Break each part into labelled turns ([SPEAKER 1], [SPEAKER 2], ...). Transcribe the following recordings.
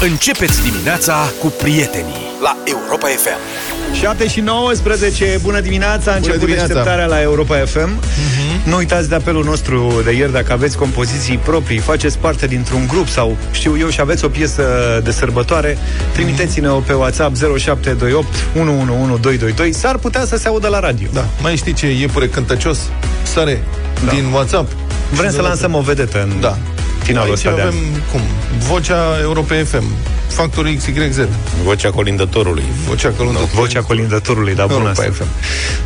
[SPEAKER 1] Începeți dimineața cu prietenii la Europa FM.
[SPEAKER 2] 7 și 19, bună dimineața, a început
[SPEAKER 3] dimineața.
[SPEAKER 2] deșteptarea la Europa FM. Nu uitați de apelul nostru de ieri dacă aveți compoziții proprii, faceți parte dintr-un grup sau știu eu și aveți o piesă de sărbătoare, trimiteți-ne-o pe WhatsApp 0728 111222. S-ar putea să se audă la radio.
[SPEAKER 3] Da. Mai știi ce iepure cântăcios? Sare
[SPEAKER 2] Da.
[SPEAKER 3] din WhatsApp.
[SPEAKER 2] Vrem
[SPEAKER 3] Și
[SPEAKER 2] să
[SPEAKER 3] de la-
[SPEAKER 2] lansăm o vedetă în
[SPEAKER 3] Da.
[SPEAKER 2] Finalul
[SPEAKER 3] Aici
[SPEAKER 2] ăsta de
[SPEAKER 3] avem,
[SPEAKER 2] an.
[SPEAKER 3] cum, vocea Europa FM, factorul XYZ,
[SPEAKER 4] Vocea colindătorului.
[SPEAKER 3] vocea călăndă.
[SPEAKER 2] Vocea colindătorului, da, bună
[SPEAKER 3] Europa
[SPEAKER 2] asta.
[SPEAKER 3] FM.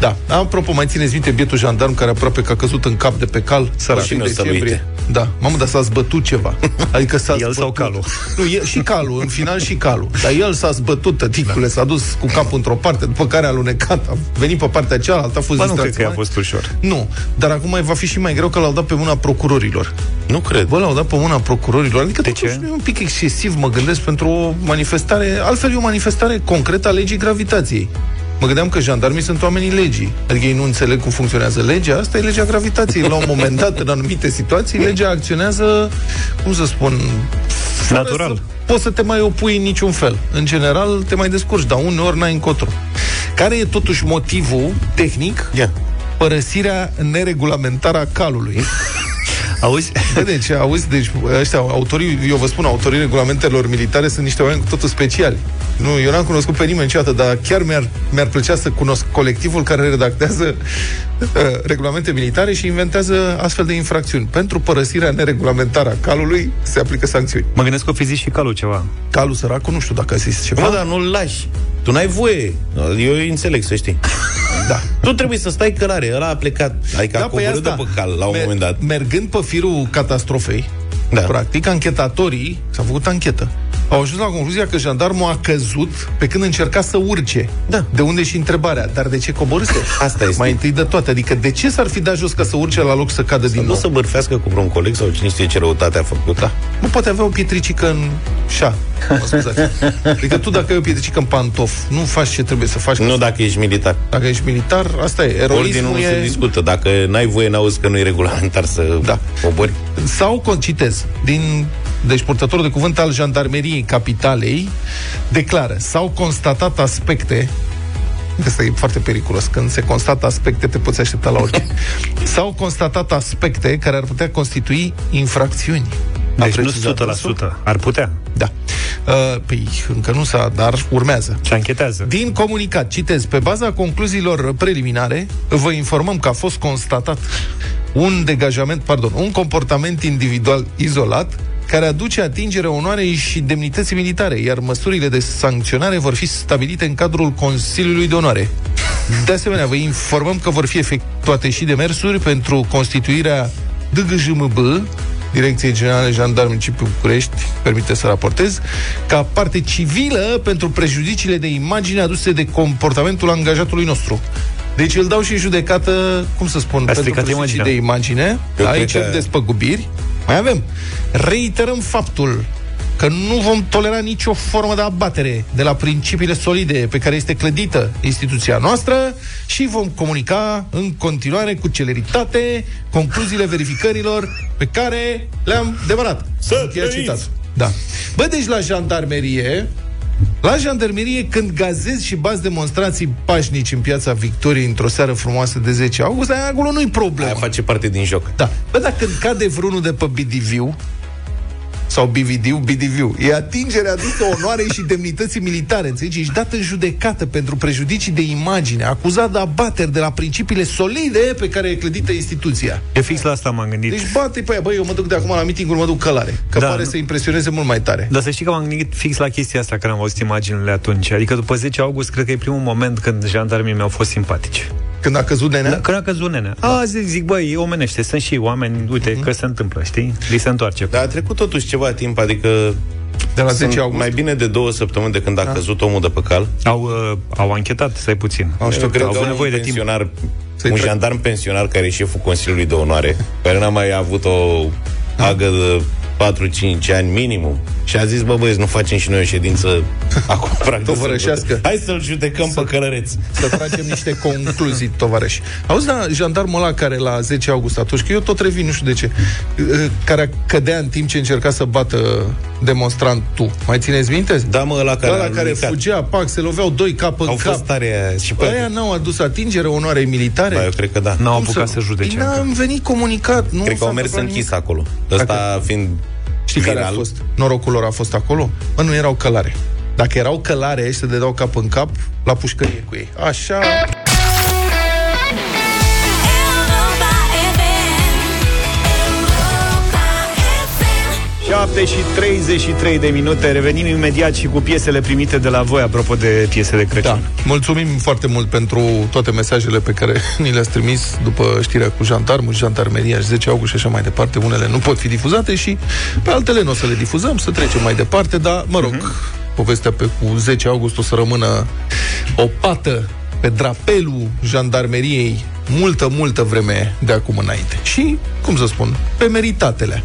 [SPEAKER 3] Da. Apropo, mai țineți minte bietul jandarm care aproape că a căzut în cap de pe cal?
[SPEAKER 2] Sărac.
[SPEAKER 3] În
[SPEAKER 4] Cine o să-l
[SPEAKER 3] decembrie.
[SPEAKER 4] uite?
[SPEAKER 3] Da. Mamă, dar s-a zbătut ceva. Adică s-a
[SPEAKER 2] El
[SPEAKER 3] zbătut.
[SPEAKER 2] sau calul?
[SPEAKER 3] Nu, e, și calul, în final și calul. Dar el s-a zbătut, tăticule, s-a dus cu capul într-o parte, după care a alunecat, a venit pe partea cealaltă, a fost
[SPEAKER 2] Ba, nu cred
[SPEAKER 3] distracție
[SPEAKER 2] că i-a
[SPEAKER 3] mare.
[SPEAKER 2] fost ușor.
[SPEAKER 3] Nu, dar acum va fi și mai greu că l-au dat pe mâna procurorilor.
[SPEAKER 4] Nu cred.
[SPEAKER 3] Bă, l-au dat pe mâna procurorilor. Adică
[SPEAKER 2] De
[SPEAKER 3] totuși
[SPEAKER 2] ce?
[SPEAKER 3] nu e un pic excesiv, mă gândesc, pentru o manifestare... Altfel e o manifestare concretă a legii gravitației. Mă gândeam că jandarmii sunt oamenii legii. Adică ei nu înțeleg cum funcționează legea. Asta e legea gravitației. La un moment dat, în anumite situații, legea acționează, cum să spun... fără
[SPEAKER 2] Natural.
[SPEAKER 3] Să poți să te mai opui în niciun fel. În general, te mai descurci, dar uneori n-ai încotro. Care e totuși motivul tehnic?
[SPEAKER 4] Ia.
[SPEAKER 3] Părăsirea neregulamentară a calului.
[SPEAKER 2] Auzi?
[SPEAKER 3] Bă, deci, auzi, deci ăștia, autorii, eu vă spun, autorii regulamentelor militare sunt niște oameni cu totul speciali. Nu, eu n-am cunoscut pe nimeni niciodată, dar chiar mi-ar, mi-ar plăcea să cunosc colectivul care redactează uh, regulamente militare și inventează astfel de infracțiuni. Pentru părăsirea neregulamentară a calului se aplică sancțiuni.
[SPEAKER 2] Mă gândesc că o fi zis și calul ceva.
[SPEAKER 3] Calul săracul, nu știu dacă a zis ceva.
[SPEAKER 4] Mă, dar nu-l lași. Tu n-ai voie. Eu îi înțeleg, să știi.
[SPEAKER 3] Da.
[SPEAKER 4] Tu trebuie să stai călare. Ăla a plecat. Adică a
[SPEAKER 3] păi
[SPEAKER 4] coborât
[SPEAKER 3] asta.
[SPEAKER 4] după cal la un
[SPEAKER 3] Mer-
[SPEAKER 4] moment dat.
[SPEAKER 3] Mergând pe firul catastrofei,
[SPEAKER 4] Da.
[SPEAKER 3] practic, anchetatorii, s-a făcut anchetă, au ajuns la concluzia că jandarmul a căzut pe când încerca să urce.
[SPEAKER 4] Da.
[SPEAKER 3] De unde și întrebarea, dar de ce coborâse?
[SPEAKER 4] Asta este.
[SPEAKER 3] Mai întâi de toate, adică de ce s-ar fi dat jos ca să urce la loc să cadă din
[SPEAKER 4] Nu
[SPEAKER 3] nou?
[SPEAKER 4] să bârfească cu vreun coleg sau cine știe ce răutate a făcut.
[SPEAKER 3] Da. Nu poate avea o pietricică în șa. Mă scuzați. Adică tu dacă ai o pietricică în pantof, nu faci ce trebuie să faci.
[SPEAKER 4] Nu dacă ești militar.
[SPEAKER 3] Dacă ești militar, asta e.
[SPEAKER 4] Ordinul
[SPEAKER 3] Eroismul
[SPEAKER 4] nu
[SPEAKER 3] e...
[SPEAKER 4] se discută. Dacă n-ai voie, n-auzi că nu e regulamentar să
[SPEAKER 3] Da.
[SPEAKER 4] obori.
[SPEAKER 3] Sau, con- citez, din, deci purtătorul de cuvânt al Jandarmeriei Capitalei declară, s-au constatat aspecte Asta e foarte periculos. Când se constată aspecte, te poți aștepta la orice. S-au constatat aspecte care ar putea constitui infracțiuni. A
[SPEAKER 2] Deci nu
[SPEAKER 3] precizat dânsul.
[SPEAKER 2] 100%. Ar putea.
[SPEAKER 3] Da. Uh, păi, încă nu s-a, dar urmează.
[SPEAKER 2] Și anchetează.
[SPEAKER 3] Din comunicat, citez, pe baza concluziilor preliminare, vă informăm că a fost constatat un degajament, pardon, un comportament individual izolat care aduce atingere onoarei și demnității militare, iar măsurile de sancționare vor fi stabilite în cadrul Consiliului de Onoare. De asemenea, vă informăm că vor fi efectuate și demersuri pentru constituirea DGJMB, Direcției Generale Jandarm Municipiul București, permite să raportez, ca parte civilă pentru prejudiciile de imagine aduse de comportamentul angajatului nostru. Deci îl dau și în judecată, cum să spun, pentru
[SPEAKER 2] stricat
[SPEAKER 3] prejudicii
[SPEAKER 2] imaginea.
[SPEAKER 3] de imagine,
[SPEAKER 4] Eu
[SPEAKER 3] da,
[SPEAKER 4] cred
[SPEAKER 3] aici
[SPEAKER 4] că-
[SPEAKER 3] că... despăgubiri. Mai avem. Reiterăm faptul că nu vom tolera nicio formă de abatere de la principiile solide pe care este clădită instituția noastră și vom comunica în continuare cu celeritate concluziile verificărilor pe care le-am demarat.
[SPEAKER 4] Să
[SPEAKER 3] Încheia
[SPEAKER 4] trăiți!
[SPEAKER 3] citatul. Da. Bă, deci la jandarmerie, la jandarmerie, când gazezi și bați demonstrații pașnici în piața Victoriei într-o seară frumoasă de 10 august, aia acolo nu-i problemă.
[SPEAKER 4] Aia face parte din joc.
[SPEAKER 3] Da. Bă, dacă când cade vreunul de pe BDV sau BVD, BDV, e atingerea adusă onoarei și demnității militare, înțelegi? Ești dat în judecată pentru prejudicii de imagine, acuzat de abateri de la principiile solide pe care e clădită instituția.
[SPEAKER 2] E fix la asta m-am gândit.
[SPEAKER 3] Deci bate pe aia, băi, eu mă duc de acum la meeting mă duc călare, că
[SPEAKER 2] Da,
[SPEAKER 3] pare
[SPEAKER 2] nu-
[SPEAKER 3] să impresioneze mult mai tare.
[SPEAKER 2] Dar să știi că m-am gândit fix la chestia asta când am văzut imaginile atunci. Adică după 10 august, cred că e primul moment când jandarmii mi-au fost simpatici.
[SPEAKER 3] Când a căzut nenea,
[SPEAKER 2] Da, când a căzut nenea. A, zic, zic, băi, e omenește, sunt și oameni, uite,
[SPEAKER 3] Mhm.
[SPEAKER 2] că se întâmplă, știi? Li se întoarce.
[SPEAKER 4] Dar a trecut totuși ceva timp, adică
[SPEAKER 3] de la
[SPEAKER 4] sunt
[SPEAKER 3] 10 august.
[SPEAKER 4] mai bine de două săptămâni de când a căzut omul de pe cal.
[SPEAKER 2] Au, uh, au anchetat, stai puțin.
[SPEAKER 3] Au știu,
[SPEAKER 4] Eu cred
[SPEAKER 2] au
[SPEAKER 4] că
[SPEAKER 2] avut
[SPEAKER 4] un
[SPEAKER 2] nevoie de timp.
[SPEAKER 4] pensionar,
[SPEAKER 3] Să-i
[SPEAKER 4] un
[SPEAKER 3] trec-
[SPEAKER 4] jandarm pensionar care e șeful Consiliului de Onoare, care n-a mai avut o agă de 4-5 ani minimum și a zis, bă băieți, nu facem și noi o ședință acum, practic.
[SPEAKER 3] Tovărășească.
[SPEAKER 4] Hai să-l judecăm pe călăreț.
[SPEAKER 3] să tragem niște concluzii, tovarăși. Auzi, da, jandarmul ăla care la 10 august atunci, că eu tot revin, nu știu de ce, eh, care cădea în timp ce încerca să bată demonstrant tu. Mai țineți minte?
[SPEAKER 4] Da, mă, ăla care,
[SPEAKER 3] Ăla
[SPEAKER 4] a
[SPEAKER 3] care
[SPEAKER 4] ridicat.
[SPEAKER 3] fugea, pac, se loveau doi cap în
[SPEAKER 4] Au
[SPEAKER 3] cap.
[SPEAKER 4] fost tare și pe
[SPEAKER 3] Aia n-au adus atingere onoarei militare?
[SPEAKER 4] Ba, eu cred că da.
[SPEAKER 2] N-au
[SPEAKER 3] Cum
[SPEAKER 2] apucat să, judece
[SPEAKER 3] Păi
[SPEAKER 2] încă.
[SPEAKER 3] N-am venit comunicat. Nu
[SPEAKER 4] Cred că
[SPEAKER 3] s-a
[SPEAKER 4] au mers
[SPEAKER 3] întâmplat
[SPEAKER 4] închis
[SPEAKER 3] nimic.
[SPEAKER 4] acolo. Ăsta fiind
[SPEAKER 3] Știi care a
[SPEAKER 4] viral.
[SPEAKER 3] fost? Norocul lor a fost acolo? Mă, nu erau călare. Dacă erau călare și se dădeau cap în cap, la pușcărie cu ei. Așa...
[SPEAKER 2] 7 și 33 de minute. Revenim imediat și cu piesele primite de la voi, apropo de piese de Crăciun.
[SPEAKER 3] Da. Mulțumim foarte mult pentru toate mesajele pe care ni le-ați trimis după știrea cu jandarmul, jandarmeria și 10 august și așa mai departe. Unele nu pot fi difuzate și pe altele nu o să le difuzăm, să trecem mai departe, dar, mă rog, uh-huh. povestea pe cu 10 august o să rămână o pată pe drapelul jandarmeriei multă, multă vreme de acum înainte. Și, cum să spun, pe meritatele.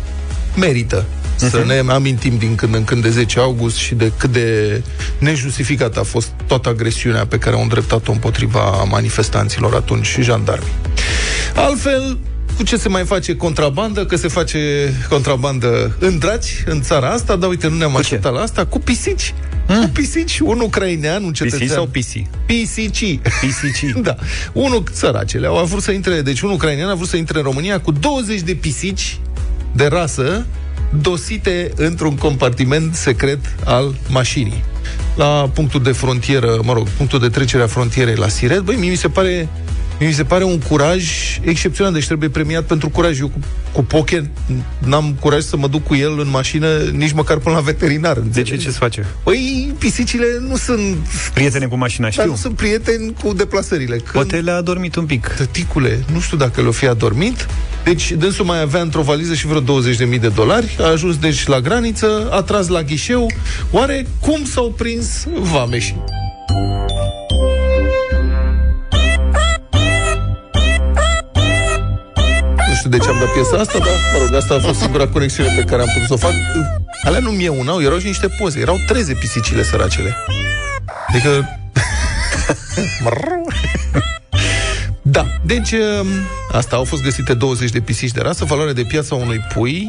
[SPEAKER 3] Merită să ne amintim din când în când de 10 august și de cât de nejustificat a fost toată agresiunea pe care au îndreptat-o împotriva manifestanților atunci și jandarmii. Altfel, cu ce se mai face contrabandă? Că se face contrabandă în draci, în țara asta, dar uite, nu ne-am
[SPEAKER 2] Cu ce?
[SPEAKER 3] așteptat la asta, cu pisici. Cu pisici, un ucrainean, un cetățean.
[SPEAKER 2] PC sau PC?
[SPEAKER 3] Pisici.
[SPEAKER 2] Pisici.
[SPEAKER 3] Da. Unul, săracele, au vrut să intre, deci un ucrainean a vrut să intre în România cu 20 de pisici de rasă dosite într-un compartiment secret al mașinii. La punctul de frontieră, mă rog, punctul de trecere a frontierei la Siret, băi, mie mi se pare mie mi se pare un curaj excepțional, deci trebuie premiat pentru curaj. Eu cu, cu poker n-am curaj să mă duc cu el în mașină nici măcar până la veterinar.
[SPEAKER 2] De ce?
[SPEAKER 3] înțelegi?
[SPEAKER 2] Ce se face?
[SPEAKER 3] Păi, pisicile nu sunt
[SPEAKER 2] Prietene cu mașina,
[SPEAKER 3] dar
[SPEAKER 2] știu.
[SPEAKER 3] nu sunt prieteni cu deplasările. Când...
[SPEAKER 2] Poate le-a dormit un pic.
[SPEAKER 3] Tăticule, nu știu dacă le-o fi adormit. Deci, dânsul mai avea într-o valiză și vreo 20.000 de dolari. A ajuns, deci, la graniță, a tras la ghișeu. Oare cum s-au prins vameșii? Știu de ce am dat piesa asta, dar, mă rog, asta a fost singura conexiune pe care am putut să o fac. Alea nu mie unau, erau și niște poze. Erau treze pisicile săracele. Adică... Da, deci um, asta au fost găsite 20 de pisici de rasă, valoare de piață a unui pui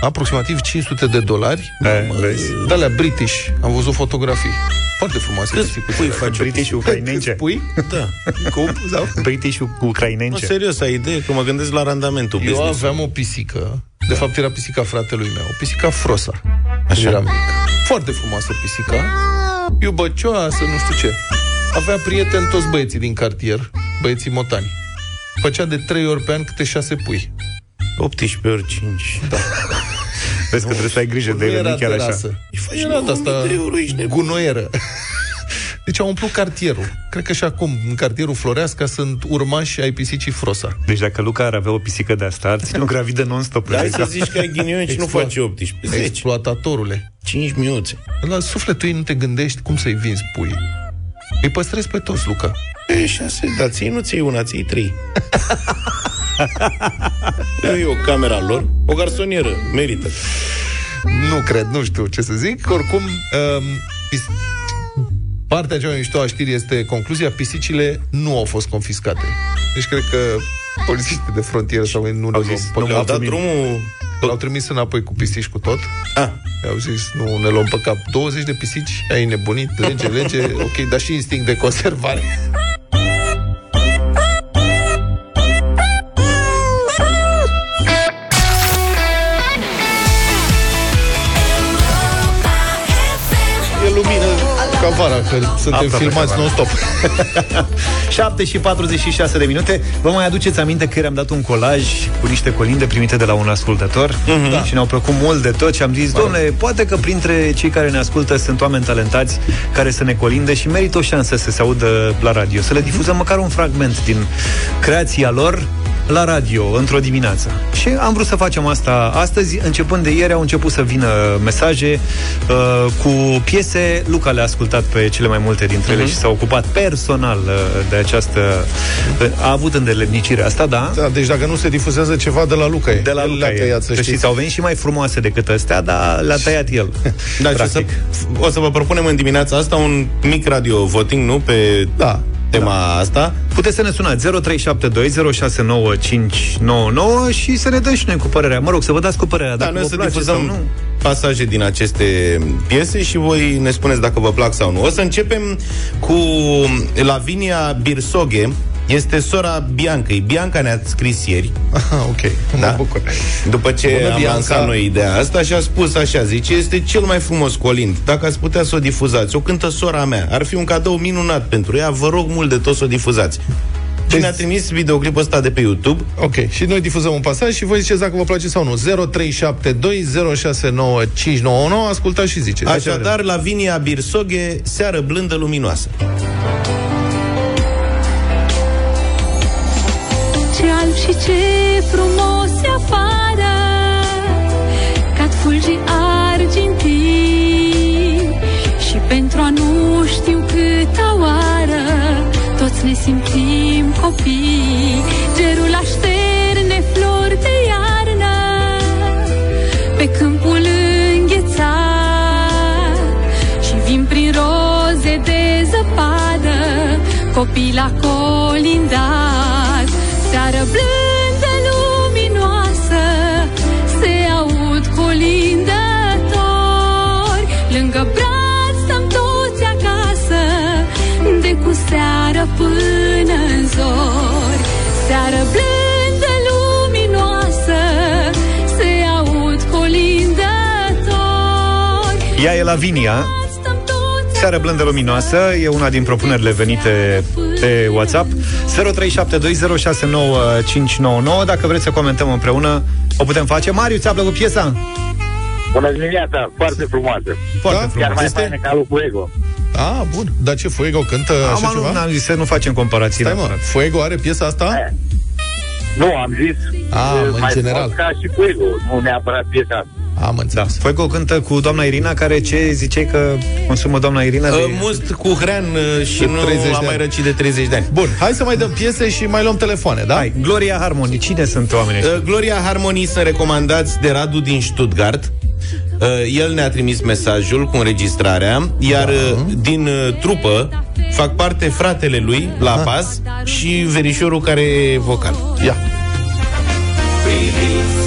[SPEAKER 3] aproximativ 500 de dolari.
[SPEAKER 2] E, vezi?
[SPEAKER 3] De alea British, am văzut fotografii. Foarte frumoase.
[SPEAKER 4] Câți
[SPEAKER 3] pisicuțe
[SPEAKER 4] pui
[SPEAKER 3] alea.
[SPEAKER 4] face
[SPEAKER 2] British și ucrainence.
[SPEAKER 3] Câți pui?
[SPEAKER 4] Da.
[SPEAKER 3] Cum? Sau?
[SPEAKER 2] British cu
[SPEAKER 4] Nu,
[SPEAKER 2] ucrainence.
[SPEAKER 4] serios, ai idee că mă gândesc la randamentul
[SPEAKER 3] Eu
[SPEAKER 4] business.
[SPEAKER 3] aveam o pisică, de fapt era pisica fratelui meu, o pisica Frosa.
[SPEAKER 4] Așa.
[SPEAKER 3] Era mic. Foarte frumoasă pisica, iubăcioasă, nu știu ce. Avea prieteni toți băieții din cartier, băieții motani. Făcea de trei ori pe an câte șase pui.
[SPEAKER 4] 18 ori 5. Da.
[SPEAKER 2] Vezi că trebuie să ai grijă de
[SPEAKER 3] nu
[SPEAKER 2] ele,
[SPEAKER 3] era
[SPEAKER 2] nu chiar așa.
[SPEAKER 3] terasă.
[SPEAKER 4] Îi faci
[SPEAKER 3] Era de
[SPEAKER 4] 9000
[SPEAKER 3] asta
[SPEAKER 4] de euro, ești nebun.
[SPEAKER 3] gunoieră. Deci au umplut cartierul. Cred că și acum, în cartierul Floreasca, sunt urmași ai pisicii Frosa.
[SPEAKER 2] Deci dacă Luca ar avea o pisică de asta, ar ține o gravidă non-stop.
[SPEAKER 4] Dar hai să zici că ai ghinion și nu
[SPEAKER 3] Exploat.
[SPEAKER 4] faci 18. 10.
[SPEAKER 3] Exploatatorule.
[SPEAKER 4] 5 minuțe.
[SPEAKER 3] La sufletul ei nu te gândești cum să-i vinzi pui. Îi păstrezi pe toți, Luca.
[SPEAKER 4] E 6, dar ții nu ții una, ții 3. e o camera lor, o garsonieră, merită.
[SPEAKER 3] Nu cred, nu știu ce să zic. Oricum, um, pis- partea cea mai mișto a știrii este concluzia, pisicile nu au fost confiscate. Deci cred că polițiștii de frontieră sau nu
[SPEAKER 2] Au
[SPEAKER 3] le
[SPEAKER 2] zis,
[SPEAKER 3] luăm
[SPEAKER 2] nu
[SPEAKER 3] pe
[SPEAKER 4] Au
[SPEAKER 3] cap.
[SPEAKER 4] dat drumul...
[SPEAKER 3] L-au trimis înapoi cu pisici cu tot.
[SPEAKER 4] Ah,
[SPEAKER 3] Au zis, nu ne luăm pe cap 20 de pisici, ai nebunit, lege, lege, ok, dar și instinct de conservare. vara, că suntem
[SPEAKER 2] Aproape
[SPEAKER 3] filmați
[SPEAKER 2] ca vara.
[SPEAKER 3] non-stop.
[SPEAKER 2] 7 și 46 de minute. Vă mai aduceți aminte că ieri am dat un colaj cu niște colinde primite de la un ascultător
[SPEAKER 3] Da.
[SPEAKER 2] și ne-au plăcut mult de tot și am zis, domnule, poate că printre cei care ne ascultă sunt oameni talentați care să ne colinde și merită o șansă să se audă la radio, să le difuzăm măcar un fragment din creația lor la radio, într-o dimineață. Și am vrut să facem asta astăzi. Începând de ieri au început să vină mesaje uh, cu piese. Luca le-a ascultat pe cele mai multe dintre ele și s-a ocupat personal uh, de această... Uh, a avut îndeletnicirea asta, da?
[SPEAKER 3] Da, deci dacă nu se difuzează ceva de la Luca e.
[SPEAKER 2] De la
[SPEAKER 3] El
[SPEAKER 2] Luca
[SPEAKER 3] le-a
[SPEAKER 2] e.
[SPEAKER 3] tăiat, să
[SPEAKER 2] Că
[SPEAKER 3] știți.
[SPEAKER 2] știți, au venit și mai frumoase decât astea, dar le-a tăiat el.
[SPEAKER 4] da, și o să,
[SPEAKER 2] Practic.
[SPEAKER 4] o să vă propunem în dimineața asta un mic radio voting, nu? Pe
[SPEAKER 3] Da.
[SPEAKER 4] Tema asta.
[SPEAKER 2] Puteți să ne sunați 0372069599 și să ne dăm și noi cu părerea. Mă rog, să vă dați cu părerea
[SPEAKER 4] Da,
[SPEAKER 2] dacă
[SPEAKER 4] noi
[SPEAKER 2] vă
[SPEAKER 4] să
[SPEAKER 2] place sau
[SPEAKER 4] difuzăm
[SPEAKER 2] nu.
[SPEAKER 4] pasaje din aceste piese și voi ne spuneți dacă vă plac sau nu. O să începem cu Lavinia Birsoghe. Este sora Biancăi. Bianca ne-a scris ieri,
[SPEAKER 3] Aha, ok,
[SPEAKER 4] Da.
[SPEAKER 3] mă bucur.
[SPEAKER 4] după ce
[SPEAKER 3] Bună,
[SPEAKER 4] am
[SPEAKER 3] Bianca.
[SPEAKER 4] lansat noi ideea asta și a spus așa, zice, este cel mai frumos colind. Dacă ați putea să o difuzați, o cântă sora mea. Ar fi un cadou minunat pentru ea. Vă rog mult de tot să o difuzați. Și
[SPEAKER 3] Deci-
[SPEAKER 4] ne-a trimis videoclipul ăsta de pe YouTube.
[SPEAKER 3] Ok, și noi difuzăm un pasaj și voi ziceți dacă vă place sau nu. 0372069599, ascultați și ziceți.
[SPEAKER 4] Așadar, Lavinia Birsoghe, seară blândă luminoasă.
[SPEAKER 5] Frumos e afară Cad fulgi argintii. Și pentru a nu știu câta oară Toți ne simțim copii. Gerul așterne flori de iarnă Pe câmpul înghețat. Și vin prin roze de zăpadă Copii la colindat. Seară blândă până în zori Seară blândă luminoasă Se aud colindători
[SPEAKER 2] Ea e Lavinia.
[SPEAKER 5] Stăm toți
[SPEAKER 2] Seară blândă luminoasă e una din propunerile venite pe WhatsApp 0372069599 Dacă vreți să comentăm împreună O putem face Mariu, ți-a plăcut piesa?
[SPEAKER 6] Bună dimineața, foarte frumoasă.
[SPEAKER 2] Foarte
[SPEAKER 3] Da?
[SPEAKER 2] frumos
[SPEAKER 6] Chiar mai
[SPEAKER 3] Este?
[SPEAKER 6] faină ca lui Fuego.
[SPEAKER 3] Ah, bun. Dar ce, Fuego cântă așa
[SPEAKER 2] Am
[SPEAKER 3] ceva?
[SPEAKER 2] nu, am zis să nu facem comparații
[SPEAKER 3] Stai mă,
[SPEAKER 2] neapărat.
[SPEAKER 3] Fuego are piesa asta?
[SPEAKER 6] Aia. Nu, am zis
[SPEAKER 3] A,
[SPEAKER 6] eh,
[SPEAKER 3] în
[SPEAKER 6] mai
[SPEAKER 3] general.
[SPEAKER 6] frumos ca și Fuego, nu neapărat piesa asta.
[SPEAKER 3] Am
[SPEAKER 2] Da.
[SPEAKER 3] înțeles.
[SPEAKER 2] Fuego cântă cu doamna Irina Care ce ziceai că consumă doamna Irina de...
[SPEAKER 4] Uh, must cu hrean uh, și
[SPEAKER 3] De
[SPEAKER 4] nu
[SPEAKER 3] 30
[SPEAKER 4] a
[SPEAKER 3] de
[SPEAKER 4] mai
[SPEAKER 3] ani.
[SPEAKER 4] răcit de 30 de ani.
[SPEAKER 3] Bun, hai să mai dăm piese și mai luăm telefoane, da?
[SPEAKER 2] Hai, Gloria Harmony, cine sunt oamenii ăștia?
[SPEAKER 4] Uh, Gloria Harmony sunt recomandați de Radu din Stuttgart. Uh, El ne-a trimis mesajul cu înregistrarea, iar uh, din uh, trupă fac parte fratele lui la bas și verișorul care e vocal.
[SPEAKER 3] Ia.
[SPEAKER 7] priviți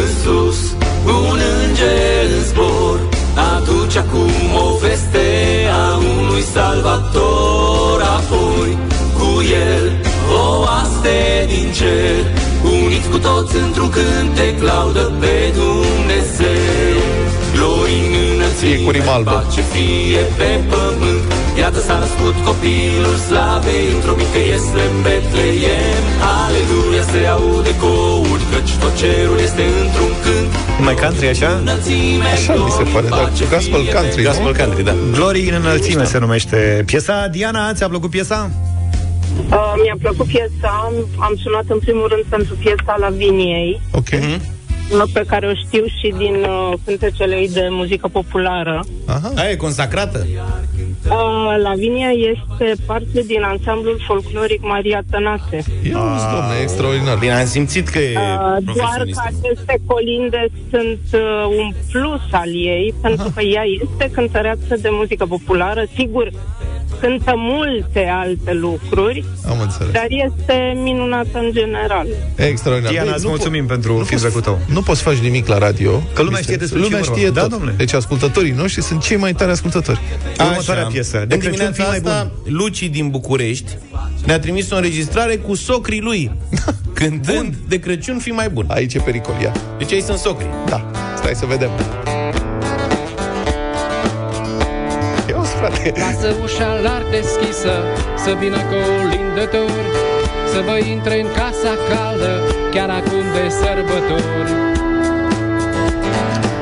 [SPEAKER 7] în sus Un înger în zbor Aduce acum o veste a unui salvator Apoi cu el o aste din cer Uniți cu toți într-un cântec laudă pe Dumnezeu Glorii în înălțime,
[SPEAKER 3] E cu rimă albă.
[SPEAKER 7] pace fie pe pământ Iată s-a născut copilul slavei Într-o mică iesle în Betleem Aleluia se aude couri Căci tot cerul este într-un cânt
[SPEAKER 2] Mai country așa?
[SPEAKER 7] Înălțime,
[SPEAKER 3] Așa mi se
[SPEAKER 7] glorii,
[SPEAKER 3] pare, dar
[SPEAKER 7] pace
[SPEAKER 3] gospel
[SPEAKER 7] fie
[SPEAKER 3] country,
[SPEAKER 7] pe
[SPEAKER 3] nu?
[SPEAKER 4] Gospel country, da.
[SPEAKER 2] Glorii în înălțime se numește piesa Diana, ți-a plăcut piesa?
[SPEAKER 8] Uh, mi-a plăcut piesa, am sunat în primul rând pentru piesa Laviniei,
[SPEAKER 3] Ok.
[SPEAKER 2] Mhm.
[SPEAKER 8] Uh, pe care o știu și din uh, cântecele ei de muzică populară.
[SPEAKER 3] Aha.
[SPEAKER 4] Aia e consacrată?
[SPEAKER 8] Uh, Lavinia este parte din ansamblul folcloric Maria Tănase.
[SPEAKER 3] Ia uzi, domne, extraordinar.
[SPEAKER 4] Bine, am simțit că e
[SPEAKER 8] Uh, doar că
[SPEAKER 4] profesionistă.
[SPEAKER 8] aceste colinde sunt uh, un plus al ei, pentru că ea este cântăreață de muzică populară. Sigur, cântă multe alte lucruri,
[SPEAKER 3] Am înțeles.
[SPEAKER 8] dar este minunată în general.
[SPEAKER 3] Extraordinar.
[SPEAKER 2] Diana,
[SPEAKER 3] Băi,
[SPEAKER 2] îți
[SPEAKER 3] nu
[SPEAKER 2] mulțumim
[SPEAKER 3] po-
[SPEAKER 2] pentru
[SPEAKER 3] nu
[SPEAKER 2] feedback-ul
[SPEAKER 3] poți-
[SPEAKER 2] tău.
[SPEAKER 3] Nu poți face nimic la radio.
[SPEAKER 2] Că lumea
[SPEAKER 3] Este-
[SPEAKER 2] știe despre
[SPEAKER 3] Lumea
[SPEAKER 2] ce vorba.
[SPEAKER 3] știe
[SPEAKER 2] Da,
[SPEAKER 3] tot.
[SPEAKER 2] domnule.
[SPEAKER 3] Deci ascultătorii noștri sunt cei mai tari ascultători.
[SPEAKER 2] Următoarea piesă. De
[SPEAKER 4] În
[SPEAKER 2] Crăciun
[SPEAKER 4] dimineața
[SPEAKER 2] fii mai
[SPEAKER 4] asta, Luci din București ne-a trimis o înregistrare cu socrii lui, cântând de Crăciun fi mai bun.
[SPEAKER 3] Aici e pericol, ia.
[SPEAKER 4] Deci ei sunt socrii.
[SPEAKER 3] Da, stai să vedem. Eu frate.
[SPEAKER 9] Lasă ușa larg deschisă Să vină colindători Să vă intre în casa caldă Chiar acum de sărbători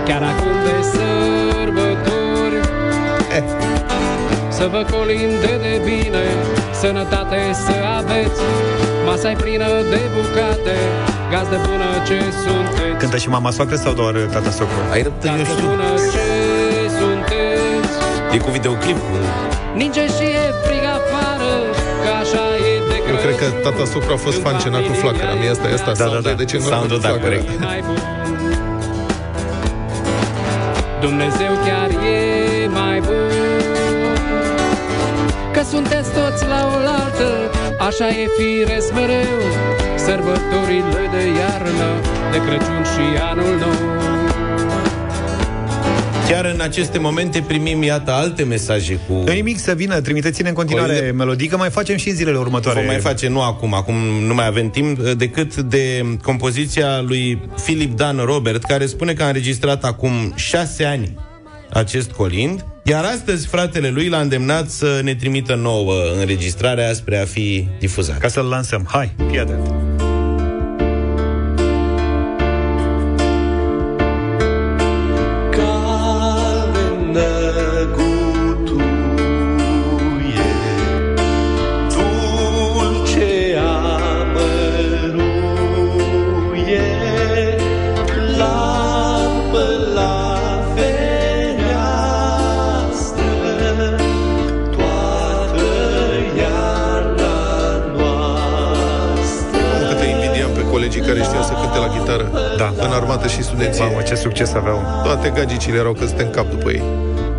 [SPEAKER 9] Chiar acum de Să vă colinde de bine Sănătate să aveți masa e plină de bucate Gazdă bună ce sunteți
[SPEAKER 2] Cântă și mama soacră sau doar tata socru?
[SPEAKER 4] Ai răbdă, eu
[SPEAKER 9] Gazdă
[SPEAKER 4] știu.
[SPEAKER 9] bună ce sunteți
[SPEAKER 4] E cu videoclip. Cu...
[SPEAKER 9] Ninge și e frig afară Că așa e de
[SPEAKER 3] Eu cred că tata socru a fost fan cena cu flacăra. Mie asta e asta.
[SPEAKER 2] Da, da, da.
[SPEAKER 3] De ce nu
[SPEAKER 4] Sound-ul, da, corect.
[SPEAKER 9] mai bun Dumnezeu chiar e mai bun Că sunteți toți la oaltă Așa e firesc mereu Sărbătorile de iarnă De Crăciun și anul nou
[SPEAKER 4] Chiar în aceste momente primim, iată, alte mesaje cu...
[SPEAKER 2] Nu nimic să vină, trimiteți-ne în continuare
[SPEAKER 4] Colinde.
[SPEAKER 2] melodii, că mai facem și în zilele următoare.
[SPEAKER 4] Vom mai face, nu acum, acum nu mai avem timp, decât de compoziția lui Philip Dan Robert, care spune că a înregistrat acum șase ani acest colind, iar astăzi fratele lui l-a îndemnat să ne trimită nouă înregistrarea spre a fi difuzat.
[SPEAKER 2] Ca să-l lansăm. Hai, fii atent. Succes aveau.
[SPEAKER 3] Toate gagicile erau căzute în cap după ei.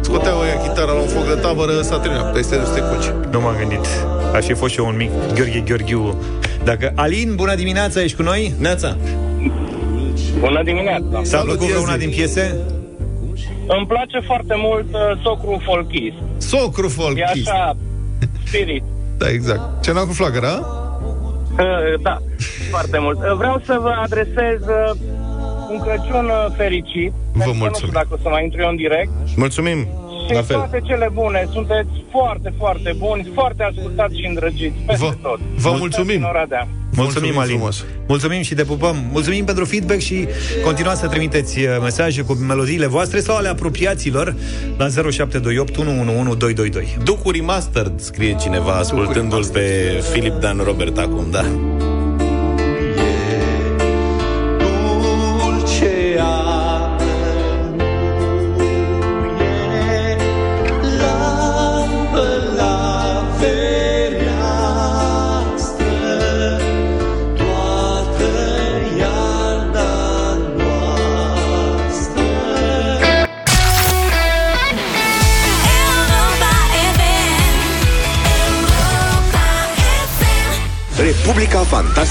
[SPEAKER 3] Scoteau ăia chitara la un foc de tabără, s-a terminat, peste 200 culci.
[SPEAKER 2] Nu m-am gândit. Aș fi fost și eu un mic Gheorghe Gheorghiu. Dacă Alin, bună dimineața, ești cu noi?
[SPEAKER 4] Neața,
[SPEAKER 6] Bună dimineața!
[SPEAKER 2] S-a plăcut
[SPEAKER 3] ia
[SPEAKER 2] una
[SPEAKER 3] zi.
[SPEAKER 2] din piese?
[SPEAKER 6] Îmi place foarte mult uh, socru folchist.
[SPEAKER 3] Socru
[SPEAKER 6] E
[SPEAKER 3] folchist.
[SPEAKER 6] așa, spirit.
[SPEAKER 3] Da, exact. Ce n-a cu flacăra?
[SPEAKER 6] Uh, da, foarte mult. Uh, Vreau să vă adresez uh, un Crăciun uh, fericit. pentru că Nu
[SPEAKER 3] mulțumim.
[SPEAKER 6] știu dacă o să mai intru eu în direct.
[SPEAKER 4] mulțumim!
[SPEAKER 6] Și
[SPEAKER 4] La fel.
[SPEAKER 6] toate cele bune. Sunteți foarte, foarte buni, foarte ascultați și îndrăgiți peste
[SPEAKER 3] Vă,
[SPEAKER 6] tot.
[SPEAKER 3] vă mulțumim.
[SPEAKER 6] În Oradea.
[SPEAKER 2] Mulțumim, Alin.
[SPEAKER 3] frumos.
[SPEAKER 2] Mulțumim și te pupăm. Mulțumim pentru feedback și continuați să trimiteți uh, mesaje cu melodiile voastre sau ale apropiaților la 0728 111222.
[SPEAKER 4] Ducuri Mastered, scrie cineva, ascultându-l pe Philip Dan Robert acum, da.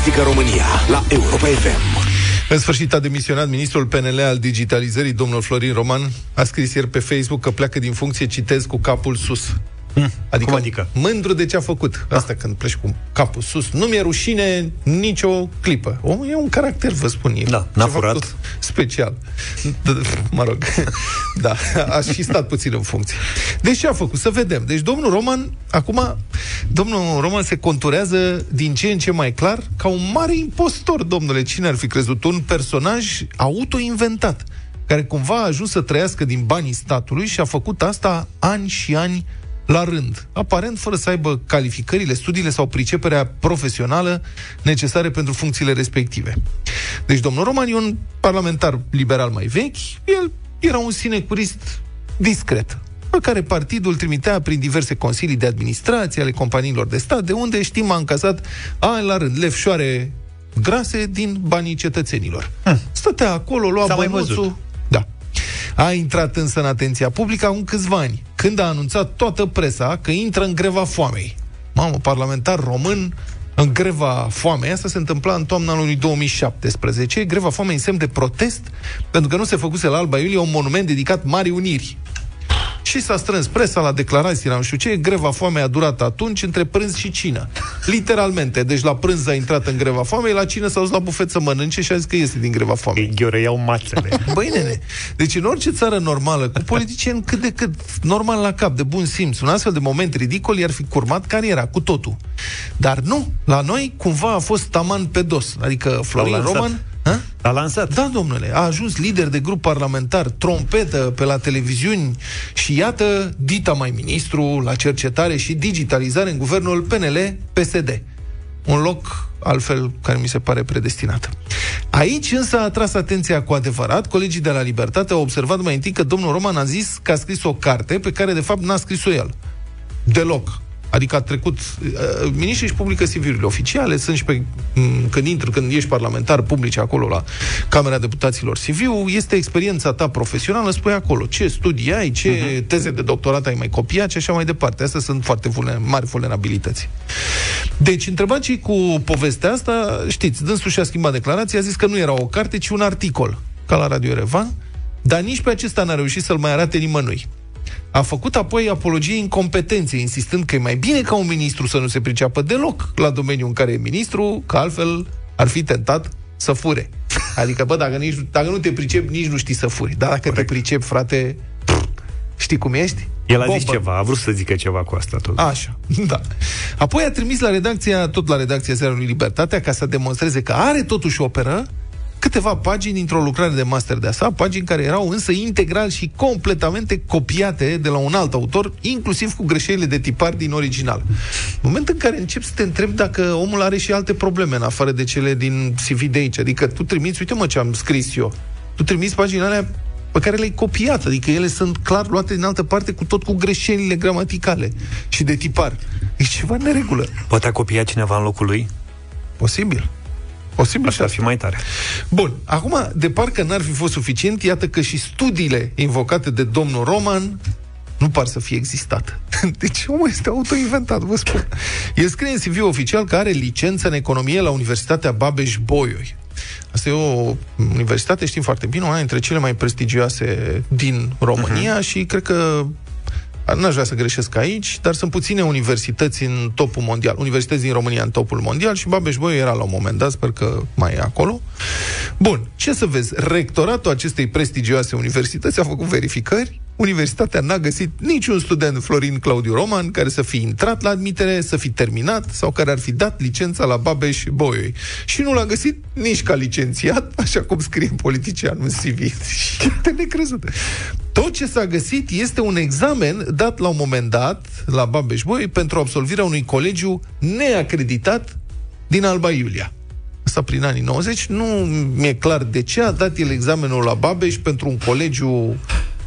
[SPEAKER 1] Republica Fantastică România la Europa FM.
[SPEAKER 3] În sfârșit a demisionat ministrul PNL al digitalizării, domnul Florin Roman, a scris ieri pe Facebook că pleacă din funcție, citez, cu capul sus. Adică,
[SPEAKER 2] Cum adică?
[SPEAKER 3] mândru de ce a făcut. Asta când pleci cu capul sus. Nu mi-e rușine nicio clipă. Omul e un caracter, vă spun eu.
[SPEAKER 2] Da, n-a
[SPEAKER 3] Ceva
[SPEAKER 2] furat.
[SPEAKER 3] cu- Special. D- mă rog. da, a și stat puțin în funcție. Deci ce a făcut? Să vedem. Deci domnul Roman, acum, domnul Roman se conturează din ce în ce mai clar ca un mare impostor, domnule. Cine ar fi crezut? Un personaj autoinventat care cumva a ajuns să trăiască din banii statului și a făcut asta ani și ani la rând, aparent fără să aibă calificările, studiile sau priceperea profesională necesare pentru funcțiile respective. Deci domnul Roman e un parlamentar liberal mai vechi, el era un sinecurist discret, pe care partidul trimitea prin diverse consilii de administrație ale companiilor de stat, de unde știm a încasat ani la rând lefșoare grase din banii cetățenilor. Stătea acolo, lua
[SPEAKER 2] S-a mai
[SPEAKER 3] bănuțul,
[SPEAKER 2] văzut.
[SPEAKER 3] da. A intrat însă în atenția publică în câțiva ani, când a anunțat toată presa că intră în greva foamei. Mamă, parlamentar român în greva foamei. Asta se întâmpla în toamna anului 2017. Greva foamei în semn de protest, pentru că nu se făcuse la Alba Iulie un monument dedicat Marii Uniri. Și s-a strâns presa la declarații, la nu știu ce, greva foamei a durat atunci între prânz și cină. Literalmente. Deci la prânz a intrat în greva foamei, la cină s-a dus la bufet să mănânce și a zis că iese din greva foamei.
[SPEAKER 2] Îi gheorăiau mațele.
[SPEAKER 3] Băi, nene, deci în orice țară normală, cu politicieni cât de cât normal la cap, de bun simț, un astfel de moment ridicol i-ar fi curmat cariera, cu totul. Dar nu, la noi cumva a fost taman pe dos. Adică Florin
[SPEAKER 2] L-au lansat.
[SPEAKER 3] Roman... Ha?
[SPEAKER 2] L-a lansat.
[SPEAKER 3] Da, domnule, a ajuns lider de grup parlamentar, trompetă pe la televiziuni și iată, dita mai ministru la cercetare și digitalizare în guvernul PNL-PSD. Un loc, altfel, care mi se pare predestinat. Aici însă a atras atenția cu adevărat. Colegii de la Libertate au observat mai întâi că domnul Roman a zis că a scris o carte pe care de fapt n-a scris-o el. Deloc. Adică a trecut... Uh, Miniștrii își publică CV-urile oficiale, sunt și pe... m, Când intri, când ești parlamentar, publici acolo la Camera Deputaților CV-ul, este experiența ta profesională, spui acolo ce studii ai, ce uh-huh. teze de doctorat ai mai copiat și așa mai departe. Astea sunt foarte vulner- mari vulnerabilități. Deci, întrebat și cu povestea asta, știți, dânsul și-a schimbat declarația, a zis că nu era o carte, ci un articol, ca la Radio Erevan, dar nici pe acesta n-a reușit să-l mai arate nimănui. A făcut apoi apologie incompetenței, insistând că e mai bine ca un ministru să nu se priceapă deloc la domeniul în care e ministru, că altfel ar fi tentat să fure. Adică, bă, dacă, nici, dacă nu te pricepi, nici nu știi să furi. Dar dacă te pricepi, frate, știi cum ești?
[SPEAKER 2] El a zis
[SPEAKER 3] Bombă.
[SPEAKER 2] ceva, a vrut să zică ceva cu asta tot.
[SPEAKER 3] Așa, da. Apoi a trimis la redacția, tot la redacția Ziarului Libertatea, ca să demonstreze că are totuși operă, câteva pagini dintr-o lucrare de master de-a sa, pagini care erau însă integral și completamente copiate de la un alt autor, inclusiv cu greșelile de tipar din original. Moment în care începi să te întrebi dacă omul are și alte probleme în afară de cele din CV de aici. Adică tu trimiți, uite mă ce am scris eu, tu trimiți paginile alea pe care le-ai copiat, adică ele sunt clar luate din altă parte cu tot cu greșelile gramaticale și de tipar. E ceva în neregulă.
[SPEAKER 2] Poate a copiat cineva în locul lui?
[SPEAKER 3] Posibil. Posibil
[SPEAKER 2] Asta ar fi mai tare.
[SPEAKER 3] Bun, acum, de parcă n-ar fi fost suficient, iată că și studiile invocate de domnul Roman nu par să fie existat. Deci omul este autoinventat, vă spun. El scrie în CV oficial că are licență în economie la Universitatea Babeș-Bolyai. Asta e o universitate, știm foarte bine, una dintre cele mai prestigioase din România uh-huh. și cred că N-aș vrea să greșesc aici, dar sunt puține universități în topul mondial. Universități din România în topul mondial și babeș Bolyai era la un moment dat, sper că mai e acolo. Bun, ce să vezi? Rectoratul acestei prestigioase universități a făcut verificări. Universitatea n-a găsit niciun student Florin Claudiu Roman care să fi intrat la admitere, să fi terminat sau care ar fi dat licența la babeș Bolyai. Și nu l-a găsit nici ca licențiat, așa cum scrie politicianul în CV. De necrezut. Tot ce s-a găsit este un examen dat la un moment dat la babeș Bolyai pentru absolvirea unui colegiu neacreditat din Alba Iulia. Asta prin anii 90. Nu mi-e clar de ce a dat el examenul la Babeș pentru un colegiu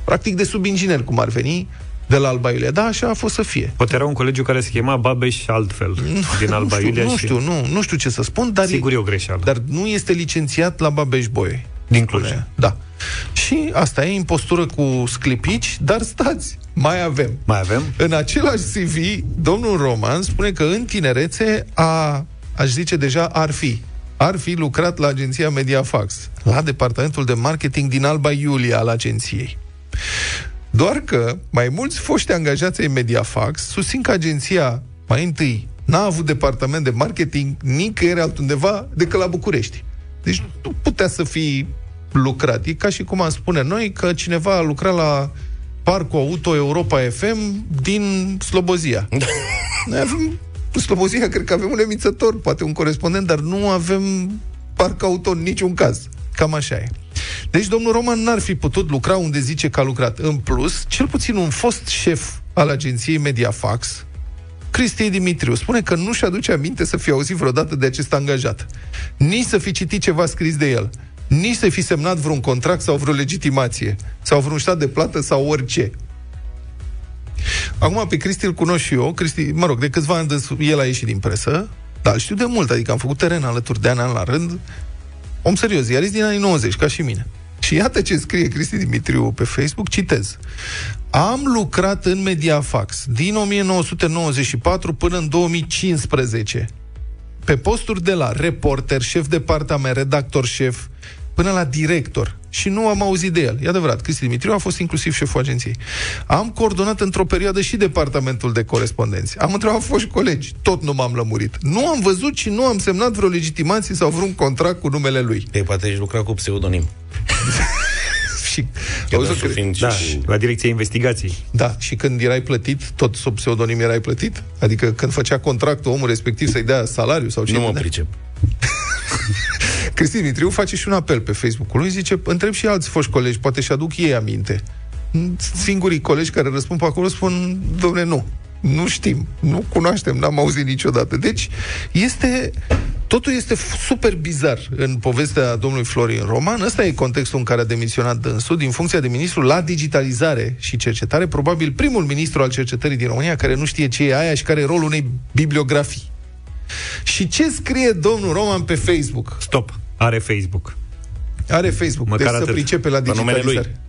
[SPEAKER 3] practic de subinginer, cum ar veni, de la Alba Iulia. Da, așa a fost să fie.
[SPEAKER 2] Poate era un colegiu care se chema Babeș și altfel, din Alba
[SPEAKER 3] nu știu,
[SPEAKER 2] Iulia
[SPEAKER 3] nu
[SPEAKER 2] și...
[SPEAKER 3] știu, nu, nu știu ce să spun, dar,
[SPEAKER 2] Sigur e o greșeală.
[SPEAKER 3] dar nu este licențiat la Babeș Bolyai.
[SPEAKER 2] Din Cluj.
[SPEAKER 3] Spune. Da. Și asta e impostură cu sclipici, dar stați, mai avem.
[SPEAKER 2] Mai avem?
[SPEAKER 3] În același CV, domnul Roman spune că în tinerețe a, aș zice deja, ar fi ar fi lucrat la agenția Mediafax, la departamentul de marketing din Alba Iulia al agenției. Doar că mai mulți foști angajați ai Mediafax susțin că agenția mai întâi n-a avut departament de marketing nicăieri altundeva decât la București. Deci nu putea să fi lucrat. E ca și cum am spune noi că cineva a lucrat la Parcul Auto Europa FM din Slobozia. Noi avem în Slobozia, cred că avem un emițător, poate un corespondent, dar nu avem parc auto în niciun caz. Cam așa e. Deci domnul Roman n-ar fi putut lucra unde zice că a lucrat. În plus, cel puțin un fost șef al agenției Mediafax, Cristi Dimitriu, spune că nu-și aduce aminte să fie auzit vreodată de acest angajat. Nici să fi citit ceva scris de el. Nici să fi semnat vreun contract sau vreo legitimație. Sau vreun stat de plată sau orice. Acum pe Cristi îl cunosc și eu, Cristi, mă rog, de câțiva ani de, el a ieșit din presă, dar îl știu de mult, adică am făcut teren alături de ani, an la rând, om serios, ziarist din anii 90, ca și mine. Și iată ce scrie Cristi Dimitriu pe Facebook, citez. Am lucrat în Mediafax din 1994 până în 2015 pe posturi de la reporter, șef departament, redactor șef, până la director. Și nu am auzit de el. E adevărat, Cristi Dimitriu a fost inclusiv șeful agenției. Am coordonat într-o perioadă și departamentul de corespondenți. Am întrebat foști colegi, tot nu m-am lămurit. Nu am văzut și nu am semnat vreo legitimație sau vreun contract cu numele lui.
[SPEAKER 4] Ei, poate ești lucra cu pseudonim.
[SPEAKER 3] și,
[SPEAKER 4] Că
[SPEAKER 3] auzi,
[SPEAKER 4] dânsul
[SPEAKER 3] că-
[SPEAKER 4] fiind
[SPEAKER 2] Da,
[SPEAKER 4] și-
[SPEAKER 2] la direcția investigației.
[SPEAKER 3] da, și când erai plătit, tot sub pseudonim erai plătit? Adică când făcea contractul omul respectiv să-i dea salariu sau ce?
[SPEAKER 4] Nu mă
[SPEAKER 3] dădea?
[SPEAKER 4] pricep.
[SPEAKER 3] Cristi Dimitriu face și un apel pe Facebook-ul lui, zice, întreb și alți foști colegi, poate și aduc ei aminte. Singurii colegi care răspund pe acolo spun, domne, nu, nu știm, nu cunoaștem, n-am auzit niciodată. Deci, este Totul este f- super bizar în povestea domnului Florin Roman. Ăsta e contextul în care a demisionat dânsul din funcția de ministru la digitalizare și cercetare, probabil primul ministru al cercetării din România care nu știe ce e aia și care e rolul unei bibliografii. Și ce scrie domnul Roman pe Facebook?
[SPEAKER 2] Stop. Are Facebook.
[SPEAKER 3] Are Facebook,
[SPEAKER 2] Măcar
[SPEAKER 3] deci se
[SPEAKER 2] atât.
[SPEAKER 3] pricepe la
[SPEAKER 4] Pe numele lui.
[SPEAKER 3] digitalizare.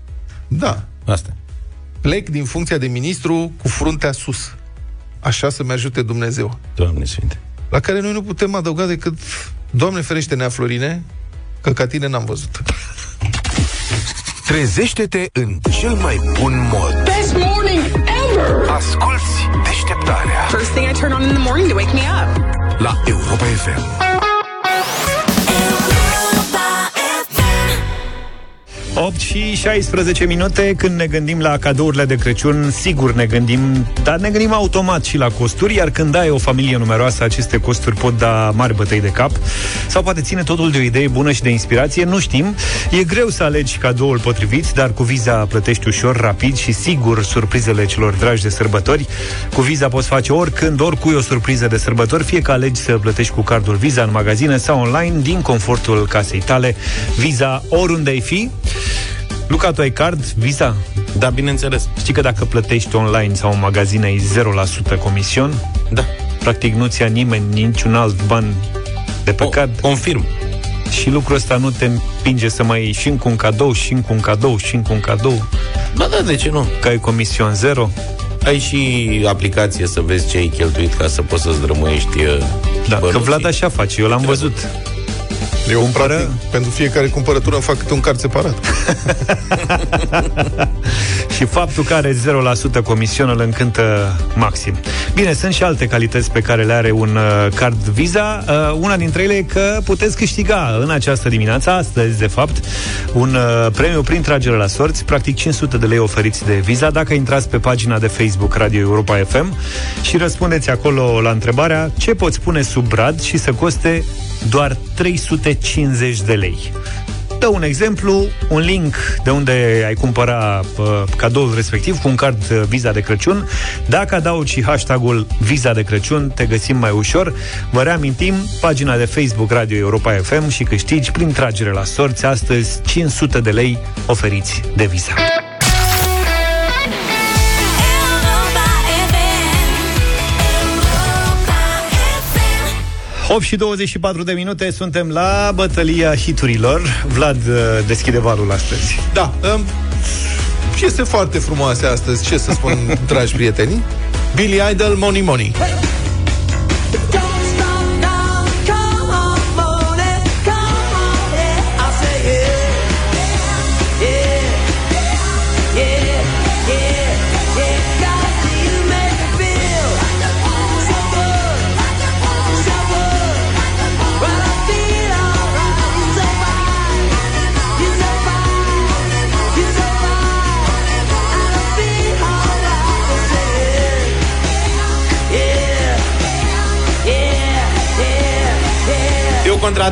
[SPEAKER 3] Da.
[SPEAKER 4] Asta.
[SPEAKER 3] Plec din funcția de ministru cu fruntea sus. Așa să-mi ajute Dumnezeu.
[SPEAKER 4] Doamne Sfinte.
[SPEAKER 3] La care noi nu putem adăuga decât Doamne ferește Nea Florine, că ca tine n-am văzut.
[SPEAKER 1] Trezește-te în cel mai bun mod.
[SPEAKER 10] Best morning ever!
[SPEAKER 1] Asculți deșteptarea
[SPEAKER 10] First thing I turn on in the morning to wake me up.
[SPEAKER 1] la Europa FM.
[SPEAKER 2] 8 și 16 minute Când ne gândim la cadourile de Crăciun Sigur ne gândim, dar ne gândim automat și la costuri Iar când ai o familie numeroasă Aceste costuri pot da mari bătăi de cap Sau poate ține totul de o idee bună și de inspirație Nu știm, e greu să alegi cadoul potrivit Dar cu Visa plătești ușor, rapid și sigur Surprizele celor dragi de sărbători. Cu Visa poți face oricând, oricui o surpriză de sărbători Fie că alegi să plătești cu cardul Visa în magazine sau online Din confortul casei tale. Visa oriunde ai fi Luca, tu ai card Visa?
[SPEAKER 4] Da, bineînțeles.
[SPEAKER 2] Știi că dacă plătești online sau în magazine ai 0% comision?
[SPEAKER 4] Da.
[SPEAKER 2] Practic nu-ți ia nimeni niciun alt ban de pe
[SPEAKER 4] O,
[SPEAKER 2] card
[SPEAKER 4] confirm.
[SPEAKER 2] și lucrul ăsta nu te împinge să mai iei și încă un cadou, și încă un cadou, și încă un cadou,
[SPEAKER 4] Ba da, de ce nu?
[SPEAKER 2] că ai comision zero.
[SPEAKER 4] Ai și aplicație să vezi ce ai cheltuit ca să poți să-ți drămâiești uh,
[SPEAKER 2] Da, că
[SPEAKER 4] bănuții.
[SPEAKER 2] Vlad așa face, eu l-am văzut.
[SPEAKER 3] Eu,
[SPEAKER 2] Cumpără-
[SPEAKER 3] practic, pentru fiecare cumpărătură îmi fac câte un card separat.
[SPEAKER 2] Și faptul că are 0% comision îl încântă maxim. Bine, sunt și alte calități pe care le are un uh, card Visa. Uh, una dintre ele e că puteți câștiga în această dimineață, astăzi, de fapt, un uh, premiu prin tragere la sorți, practic 500 de lei oferiți de Visa, dacă intrați pe pagina de Facebook Radio Europa FM și răspundeți acolo la întrebarea ce poți pune sub brad și să coste doar 350 de lei. Dă un exemplu, un link de unde ai cumpăra uh, cadoul respectiv cu un card uh, Visa de Crăciun. Dacă adaugi și hashtagul Visa de Crăciun, te găsim mai ușor. Vă reamintim, pagina de Facebook Radio Europa FM și câștigi prin tragere la sorți astăzi 500 de lei oferiți de Visa. 8 și 24 de minute suntem la bătălia hiturilor. Vlad uh, deschide valul astăzi.
[SPEAKER 3] Da, um, piese foarte frumoase astăzi, ce să spun, dragi prieteni. Billy Idol, Money Money.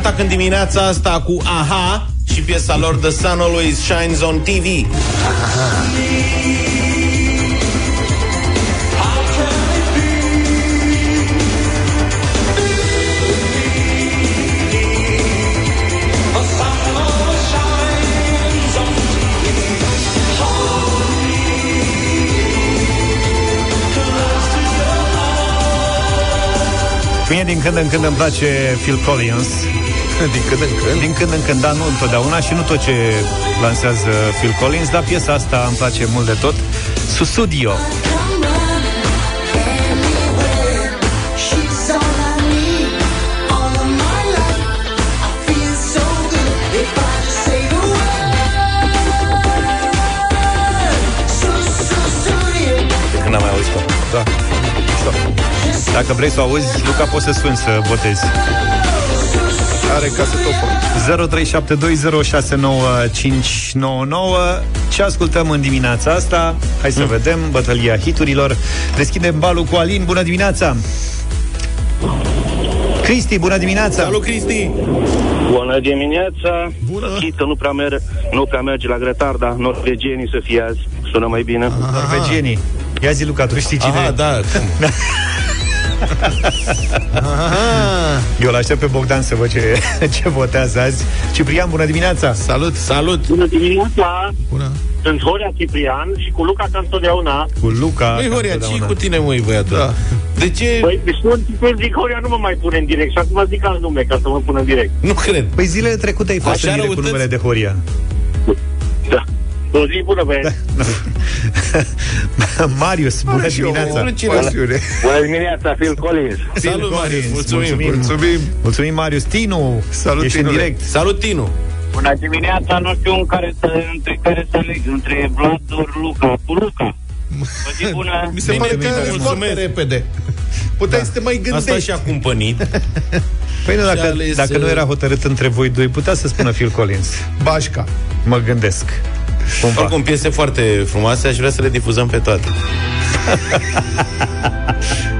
[SPEAKER 4] Eu contraatac în dimineața asta cu AHA și piesa lor The Sun Always Shines on TV.
[SPEAKER 2] Mie din când în când îmi place Phil Collins.
[SPEAKER 3] Din când în când.
[SPEAKER 2] Din când în când, dar nu întotdeauna și nu tot ce lansează Phil Collins, dar piesa asta îmi place mult de tot. Susudio. De când am mai auzit-o.
[SPEAKER 3] Da.
[SPEAKER 2] Dacă vrei să o auzi, Luca, poți să suni să votezi.
[SPEAKER 3] Are casetofon.
[SPEAKER 2] 0372069599 Ce ascultăm în dimineața asta? Hai să vedem bătălia hiturilor. Deschidem balul cu Alin. Bună dimineața! Cristi, bună dimineața!
[SPEAKER 4] Salut, Cristi!
[SPEAKER 6] Bună dimineața!
[SPEAKER 3] Bună.
[SPEAKER 6] Chită nu prea, mer- nu prea merge la grătar, dar norvegienii să fie azi. Sună mai bine.
[SPEAKER 2] Norvegienii. Ia zi, Luca, tu știi cine
[SPEAKER 4] Aha,
[SPEAKER 2] e?
[SPEAKER 4] da.
[SPEAKER 2] Eu l-aștept pe Bogdan să văd ce, ce votează azi. Ciprian, bună dimineața!
[SPEAKER 3] Salut!
[SPEAKER 4] Salut!
[SPEAKER 11] Bună dimineața!
[SPEAKER 3] Bună!
[SPEAKER 11] Sunt Horia Ciprian și cu Luca ca întotdeauna.
[SPEAKER 2] Cu Luca.
[SPEAKER 4] Băi, Horia, ce
[SPEAKER 2] întotdeauna.
[SPEAKER 4] cu tine, măi, băiatul?
[SPEAKER 3] Da.
[SPEAKER 4] De ce?
[SPEAKER 11] Păi, deci nu când zic Horia nu mă mai pune în direct și acum zic alt nume ca să mă pun în direct.
[SPEAKER 4] Nu cred.
[SPEAKER 2] Păi zilele trecute ai fost
[SPEAKER 4] Așa
[SPEAKER 2] în direct cu
[SPEAKER 4] răutăți?
[SPEAKER 2] numele de Horia.
[SPEAKER 11] Da. O zi bună, băieți.
[SPEAKER 2] Marius, bună
[SPEAKER 3] Are și o
[SPEAKER 2] dimineața!
[SPEAKER 3] presiune.
[SPEAKER 6] Bună dimineața, Phil Collins.
[SPEAKER 4] Salut, Marius, mulțumim.
[SPEAKER 2] mulțumim.
[SPEAKER 3] Mulțumim!
[SPEAKER 2] Mulțumim, Marius. Tinu,
[SPEAKER 3] Salut,
[SPEAKER 2] ești în
[SPEAKER 3] Tinule.
[SPEAKER 2] direct.
[SPEAKER 4] Salut, Tinu!
[SPEAKER 6] Bună dimineața, nu știu în care să, între care să aleg, între Vlad ori Luca. Cu Luca. O zi bună.
[SPEAKER 3] Mi se
[SPEAKER 4] Bine,
[SPEAKER 3] pare
[SPEAKER 4] bine,
[SPEAKER 3] că e
[SPEAKER 4] mulțumesc.
[SPEAKER 3] foarte repede. Puteai să te mai gândești.
[SPEAKER 4] Asta și-a cumpănit.
[SPEAKER 2] Păi nu,
[SPEAKER 4] Și
[SPEAKER 2] dacă,
[SPEAKER 4] ales,
[SPEAKER 2] dacă nu
[SPEAKER 4] uh,
[SPEAKER 2] era hotărât între voi doi, putea să spună Phil Collins.
[SPEAKER 3] Bașca.
[SPEAKER 2] Mă gândesc. Cumva.
[SPEAKER 4] Oricum, piese foarte frumoase, aș vrea să le difuzăm pe toate.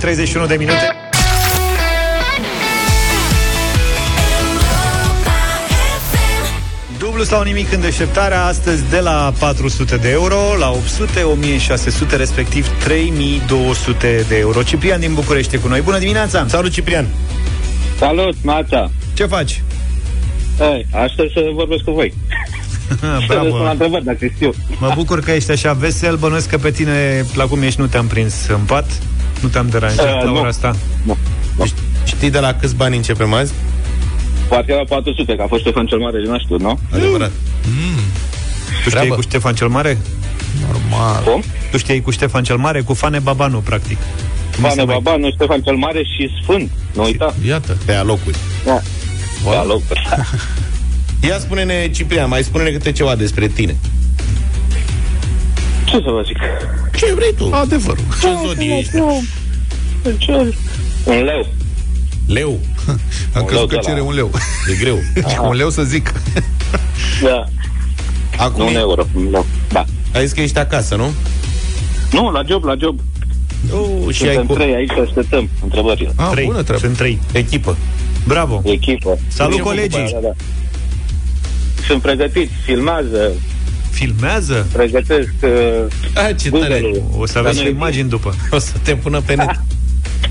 [SPEAKER 2] 31 de minute. Dublu sau nimic în deșteptarea astăzi de la 400 de euro la 800, 1600, respectiv 3200 de euro. Ciprian din București e cu noi. Bună dimineața!
[SPEAKER 4] Salut, Ciprian!
[SPEAKER 12] Salut, Mața!
[SPEAKER 2] Ce faci?
[SPEAKER 12] Ei, aștept să vorbesc cu voi. Să
[SPEAKER 2] Bravo!
[SPEAKER 12] răspund la întrebări, dacă știu.
[SPEAKER 2] Mă bucur că ești așa vesel, bănuiesc că pe tine, la cum ești, nu te-am prins în pat, nu te-am deranjat
[SPEAKER 12] Uh,
[SPEAKER 2] la
[SPEAKER 12] nu.
[SPEAKER 2] ora asta.
[SPEAKER 4] Știi de la câți bani începem azi?
[SPEAKER 12] Poate la 400, că a fost Ștefan cel Mare din Aștut, nu?
[SPEAKER 4] Adevărat.
[SPEAKER 2] Tu știai cu Ștefan cel Mare?
[SPEAKER 3] Normal.
[SPEAKER 12] Cum?
[SPEAKER 2] Tu știai cu Ștefan cel Mare? Cu Fane Babanu, practic.
[SPEAKER 12] Bane Babanu, Ștefan cel Mare și Sfânt, nu uita.
[SPEAKER 3] Iată.
[SPEAKER 4] Pe alocuri.
[SPEAKER 12] Da. Da, locuri.
[SPEAKER 4] Ia spune-ne, Ciprian, mai spune-ne câte ceva despre tine.
[SPEAKER 12] Ce să vă zic?
[SPEAKER 4] Ce vrei tu?
[SPEAKER 3] Adevărul.
[SPEAKER 4] Ce zodie ești?
[SPEAKER 12] Ce? Un leu.
[SPEAKER 4] Leu.
[SPEAKER 3] Am
[SPEAKER 12] Un
[SPEAKER 3] crezut
[SPEAKER 12] leu
[SPEAKER 3] că
[SPEAKER 12] de
[SPEAKER 3] cere
[SPEAKER 12] la-
[SPEAKER 3] un leu.
[SPEAKER 4] E greu.
[SPEAKER 3] un leu să zic.
[SPEAKER 12] Da.
[SPEAKER 4] Acum
[SPEAKER 12] Nu un euro. Da. da.
[SPEAKER 4] ai zis că ești acasă, nu?
[SPEAKER 12] Nu, la job, la job.
[SPEAKER 4] Oh, și
[SPEAKER 12] Suntem
[SPEAKER 4] ai cu...
[SPEAKER 12] trei aici să așteptăm întrebările.
[SPEAKER 3] Ah,
[SPEAKER 2] Trei.
[SPEAKER 3] bună treabă.
[SPEAKER 2] Sunt trei.
[SPEAKER 4] echipă.
[SPEAKER 2] Bravo!
[SPEAKER 12] Echipă.
[SPEAKER 2] Salut,
[SPEAKER 12] Echipă,
[SPEAKER 2] colegii!
[SPEAKER 12] Da, da. Sunt pregătiți, filmează,
[SPEAKER 2] Filmează?
[SPEAKER 12] pregătesc uh,
[SPEAKER 4] Ah, ce tare.
[SPEAKER 12] Google-ul.
[SPEAKER 2] O să aveți
[SPEAKER 12] Da,
[SPEAKER 2] și
[SPEAKER 12] noi-
[SPEAKER 2] imagini după.
[SPEAKER 4] O să te pună pe net.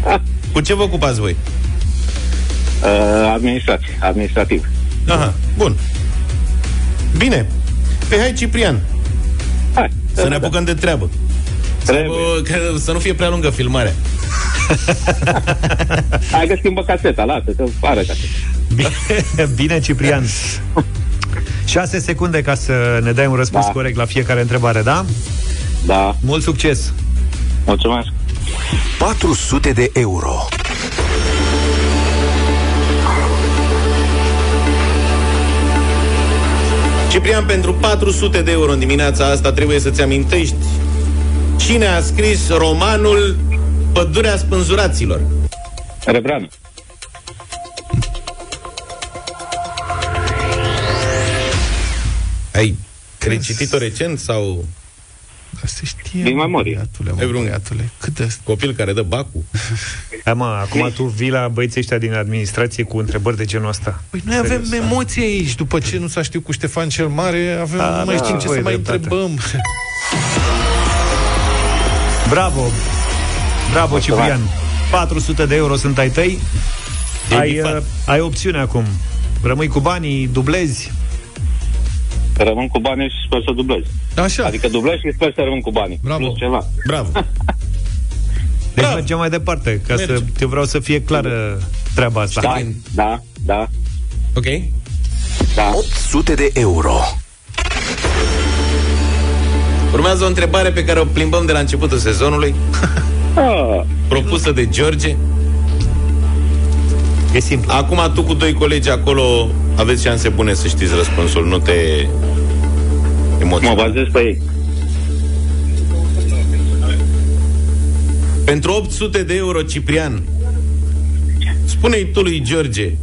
[SPEAKER 4] Cu ce vă ocupați voi?
[SPEAKER 12] Uh, administrație, administrativ.
[SPEAKER 4] Aha, bun. Bine. Pe hai, Ciprian,
[SPEAKER 12] Hai,
[SPEAKER 4] să ne apucăm de treabă.
[SPEAKER 12] Trebuie.
[SPEAKER 4] Bă, că să nu fie prea lungă filmarea.
[SPEAKER 12] Hai că schimbă caseta, lasă, că are caseta.
[SPEAKER 2] Bine, bine Ciprian. 6 secunde ca să ne dai un răspuns
[SPEAKER 12] Da.
[SPEAKER 2] corect la fiecare întrebare, da?
[SPEAKER 12] Da,
[SPEAKER 2] Mult succes!
[SPEAKER 12] mulțumesc.
[SPEAKER 1] 400 de euro.
[SPEAKER 4] Ciprian, pentru 400 de euro în dimineața asta trebuie să-ți amintești cine a scris romanul Pădurea spânzuraților.
[SPEAKER 12] Rebran.
[SPEAKER 4] Ai recitit-o recent sau
[SPEAKER 3] Asta știe,
[SPEAKER 12] Din memorie.
[SPEAKER 3] Băiatule,
[SPEAKER 4] Ai
[SPEAKER 3] mă,
[SPEAKER 4] vreun-
[SPEAKER 3] băiatule. Cât de...
[SPEAKER 4] copil care dă bacul?
[SPEAKER 2] Hai mă, acum tu vii la băieții ăștia din administrație cu întrebări de genul ăsta.
[SPEAKER 3] Păi noi avem emoții aici. După ce nu s-a știut cu Ștefan cel Mare, avem,
[SPEAKER 2] Da,
[SPEAKER 3] nu mai
[SPEAKER 2] da,
[SPEAKER 3] știm ce
[SPEAKER 2] voi
[SPEAKER 3] să mai
[SPEAKER 2] dreptate.
[SPEAKER 3] întrebăm.
[SPEAKER 2] Bravo! Bravo,
[SPEAKER 12] Mulțumesc.
[SPEAKER 2] Ciprian! 400 de euro sunt ai tăi.
[SPEAKER 4] E
[SPEAKER 2] Ai,
[SPEAKER 4] bifat.
[SPEAKER 2] uh, ai opțiune acum. Rămâi cu banii, dublezi.
[SPEAKER 12] Rămân cu banii și sper să dublez.
[SPEAKER 3] Așa.
[SPEAKER 12] Adică dublez și sper să rămân cu banii.
[SPEAKER 3] Bravo.
[SPEAKER 12] Plus ceva.
[SPEAKER 4] Bravo.
[SPEAKER 2] Deci
[SPEAKER 4] Bravo.
[SPEAKER 2] mergem mai departe, ca
[SPEAKER 4] Merge.
[SPEAKER 2] să eu vreau să fie clară treaba asta.
[SPEAKER 12] Da, da, da,
[SPEAKER 4] Ok?
[SPEAKER 12] da.
[SPEAKER 1] 800 de euro.
[SPEAKER 4] Urmează o întrebare pe care o plimbăm de la începutul sezonului,
[SPEAKER 12] Ah,
[SPEAKER 4] propusă de George.
[SPEAKER 2] E simplu.
[SPEAKER 4] Acum tu cu doi colegi acolo aveți șanse bune să știți răspunsul, nu te
[SPEAKER 12] mă
[SPEAKER 4] emoționa.
[SPEAKER 12] bazez pe ei.
[SPEAKER 4] Pentru 800 de euro, Ciprian, spune-i tu lui George,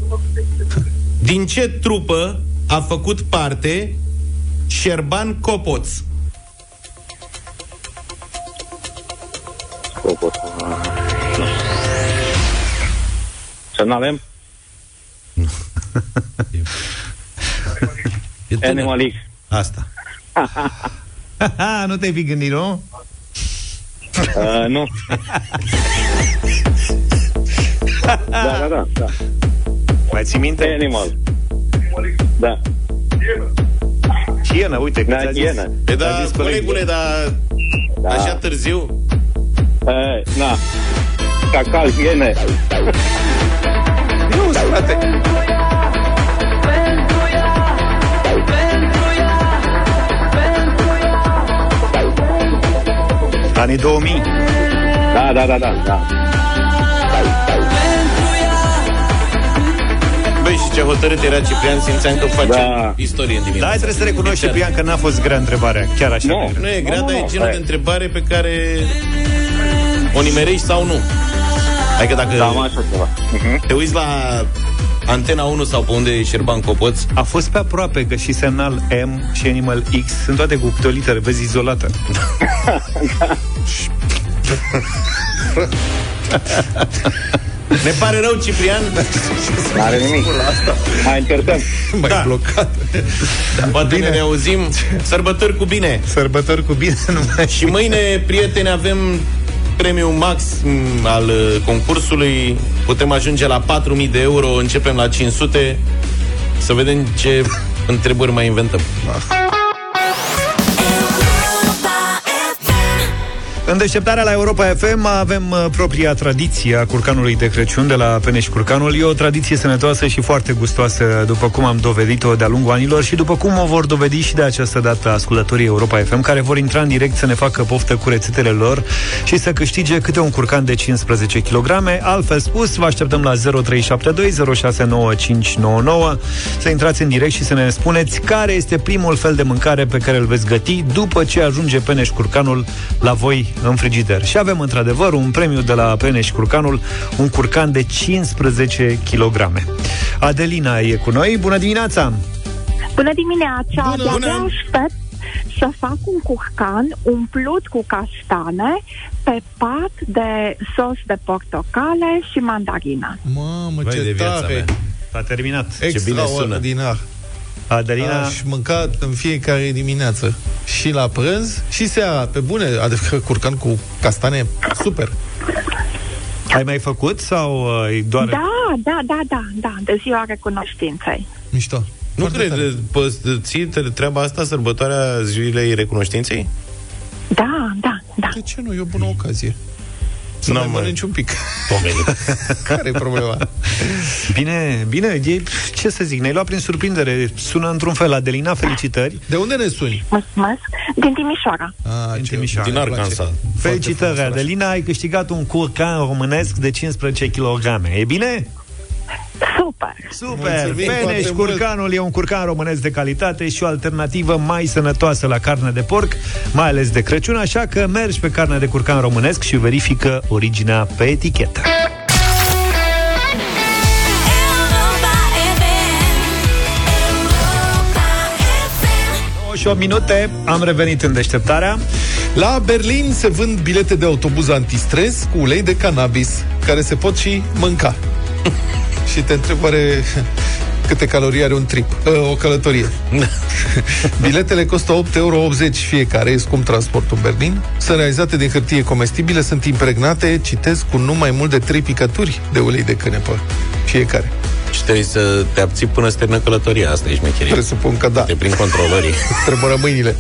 [SPEAKER 4] din ce trupă a făcut parte Șerban Copoț?
[SPEAKER 12] Scopul. Să nu avem
[SPEAKER 4] E tânăr.
[SPEAKER 12] Animal X.
[SPEAKER 4] Asta.
[SPEAKER 2] Ha, nu te-ai fi gândit, nu?
[SPEAKER 12] Uh, nu. da, da, da, da.
[SPEAKER 2] Mai ții minte?
[SPEAKER 12] Animal. Da.
[SPEAKER 2] Hiena, uite, că
[SPEAKER 12] Da,
[SPEAKER 2] ți-a zis.
[SPEAKER 12] hiena.
[SPEAKER 4] E da,
[SPEAKER 2] ți-a zis
[SPEAKER 4] colegule, dar
[SPEAKER 12] Da.
[SPEAKER 4] așa târziu?
[SPEAKER 12] Uh, na. Cacal, iene.
[SPEAKER 4] Nu, frate.
[SPEAKER 2] Anii 2000.
[SPEAKER 12] Da, da, da, da, da.
[SPEAKER 4] Băi, și ce hotărât era Ciprian, simțeam că face
[SPEAKER 12] Da.
[SPEAKER 4] istorie în
[SPEAKER 2] Da,
[SPEAKER 4] dimineața.
[SPEAKER 2] hai trebuie să recunoști,
[SPEAKER 4] Deci,
[SPEAKER 2] Ciprian, că n-a fost grea întrebarea. Chiar așa.
[SPEAKER 12] Nu.
[SPEAKER 2] de grea.
[SPEAKER 4] Nu e grea,
[SPEAKER 12] Nu,
[SPEAKER 4] dar
[SPEAKER 12] nu,
[SPEAKER 4] e
[SPEAKER 12] nu,
[SPEAKER 4] genul
[SPEAKER 12] hai.
[SPEAKER 4] de întrebare pe care o nimerești sau nu. Adică dacă
[SPEAKER 12] Da, am așa ceva. Uh-huh.
[SPEAKER 4] te uiți la Antena 1 sau pe unde e Șerban Copoț,
[SPEAKER 2] A fost pe aproape că și semnal M și Animal X sunt toate cu câte o literă, vezi, izolată.
[SPEAKER 4] Ne pare rău, Ciprian.
[SPEAKER 12] N-are nimic. Mai încercăm.
[SPEAKER 3] Mai
[SPEAKER 4] Da.
[SPEAKER 3] blocat.
[SPEAKER 4] Da, Poate
[SPEAKER 3] Bine.
[SPEAKER 4] ne reauzim. Sărbători cu bine.
[SPEAKER 2] Sărbători cu bine, nu mai
[SPEAKER 4] Și mâine, prieteni, avem premiul max m, al uh, concursului. Putem ajunge la 4.000 de euro, începem la 500. Să vedem ce întrebări mai inventăm.
[SPEAKER 2] În deșteptarea la Europa FM avem uh, propria tradiție a curcanului de Crăciun de la Peneș Curcanul. E o tradiție sănătoasă și foarte gustoasă, după cum am dovedit-o de-a lungul anilor și după cum o vor dovedi și de această dată ascultătorii Europa FM, care vor intra în direct să ne facă poftă cu rețetele lor și să câștige câte un curcan de 15 kg. Altfel spus, vă așteptăm la 0372069599 să intrați în direct și să ne spuneți care este primul fel de mâncare pe care îl veți găti după ce ajunge Peneș Curcanul la voi în frigider. Și avem într-adevăr un premiu de la Peneș Curcanul, un curcan de 15 kg. Adelina e cu noi. Bună dimineața!
[SPEAKER 13] Bună dimineața!
[SPEAKER 3] Bună,
[SPEAKER 13] De-abia
[SPEAKER 3] bună.
[SPEAKER 13] aștept să fac un curcan umplut cu castane pe pat de sos de portocale și mandarină.
[SPEAKER 3] Mamă,
[SPEAKER 4] Vai
[SPEAKER 3] ce
[SPEAKER 4] de viața
[SPEAKER 3] tare!
[SPEAKER 4] mea.
[SPEAKER 2] S-a terminat.
[SPEAKER 4] bine sună.
[SPEAKER 3] Extraordinar.
[SPEAKER 2] Adelina,
[SPEAKER 3] Aș mânca în fiecare dimineață. Și la prânz și seara. Pe bune, adică curcan cu castane, super.
[SPEAKER 2] ai mai făcut sau uh, e doar...
[SPEAKER 13] Da, da, da, da, da, de ziua recunoștinței.
[SPEAKER 3] Mișto.
[SPEAKER 4] Nu
[SPEAKER 3] Foarte
[SPEAKER 4] cred,
[SPEAKER 3] tare.
[SPEAKER 4] pă, ții te- treaba asta, sărbătoarea zilei recunoștinței?
[SPEAKER 13] Da, da, da.
[SPEAKER 3] De ce nu? E o bună ocazie. Să
[SPEAKER 4] N-am
[SPEAKER 3] mai
[SPEAKER 4] mai-
[SPEAKER 3] mănânci un pic.
[SPEAKER 4] Pomenit.
[SPEAKER 3] Care e problema?
[SPEAKER 2] Bine, bine, e, ce să zic, ne-ai luat prin surprindere. Sună într-un fel. Adelina, felicitări.
[SPEAKER 3] De unde ne suni?
[SPEAKER 13] Mulțumesc. Din Timișoara.
[SPEAKER 3] Ah,
[SPEAKER 2] Din
[SPEAKER 3] ce-
[SPEAKER 2] Timișoara.
[SPEAKER 4] Din
[SPEAKER 3] îmi place.
[SPEAKER 4] Arkansas.
[SPEAKER 3] Foarte
[SPEAKER 2] Felicitări,
[SPEAKER 3] frumos oraș.
[SPEAKER 2] Adelina, ai câștigat un curcan românesc de 15 kg. E bine?
[SPEAKER 13] Super.
[SPEAKER 2] Super!
[SPEAKER 3] Mulțumim
[SPEAKER 2] Peneș
[SPEAKER 3] foarte mult.
[SPEAKER 2] curcanul e un curcan românesc de calitate și o alternativă mai sănătoasă la carne de porc, mai ales de Crăciun, așa că mergi pe carne de curcan românesc și verifică originea pe etichetă. și 8 minute, am revenit în deșteptarea.
[SPEAKER 3] La Berlin se vând bilete de autobuz antistres cu ulei de cannabis, care se pot și mânca. Și te întreb oare câte calorii are un trip, uh, o călătorie. Biletele costă 8,80 euro fiecare, e scump transportul în Berlin. Sunt realizate din hârtie comestibile, sunt impregnate, citesc, cu nu mai mult de 3 picături de ulei de cânepă fiecare.
[SPEAKER 4] Și trebuie să te abții până să termină călătoria. Asta e șmecherie.
[SPEAKER 3] Presupun că da.
[SPEAKER 4] Te prind controlorii.
[SPEAKER 3] Trebuie mâinile.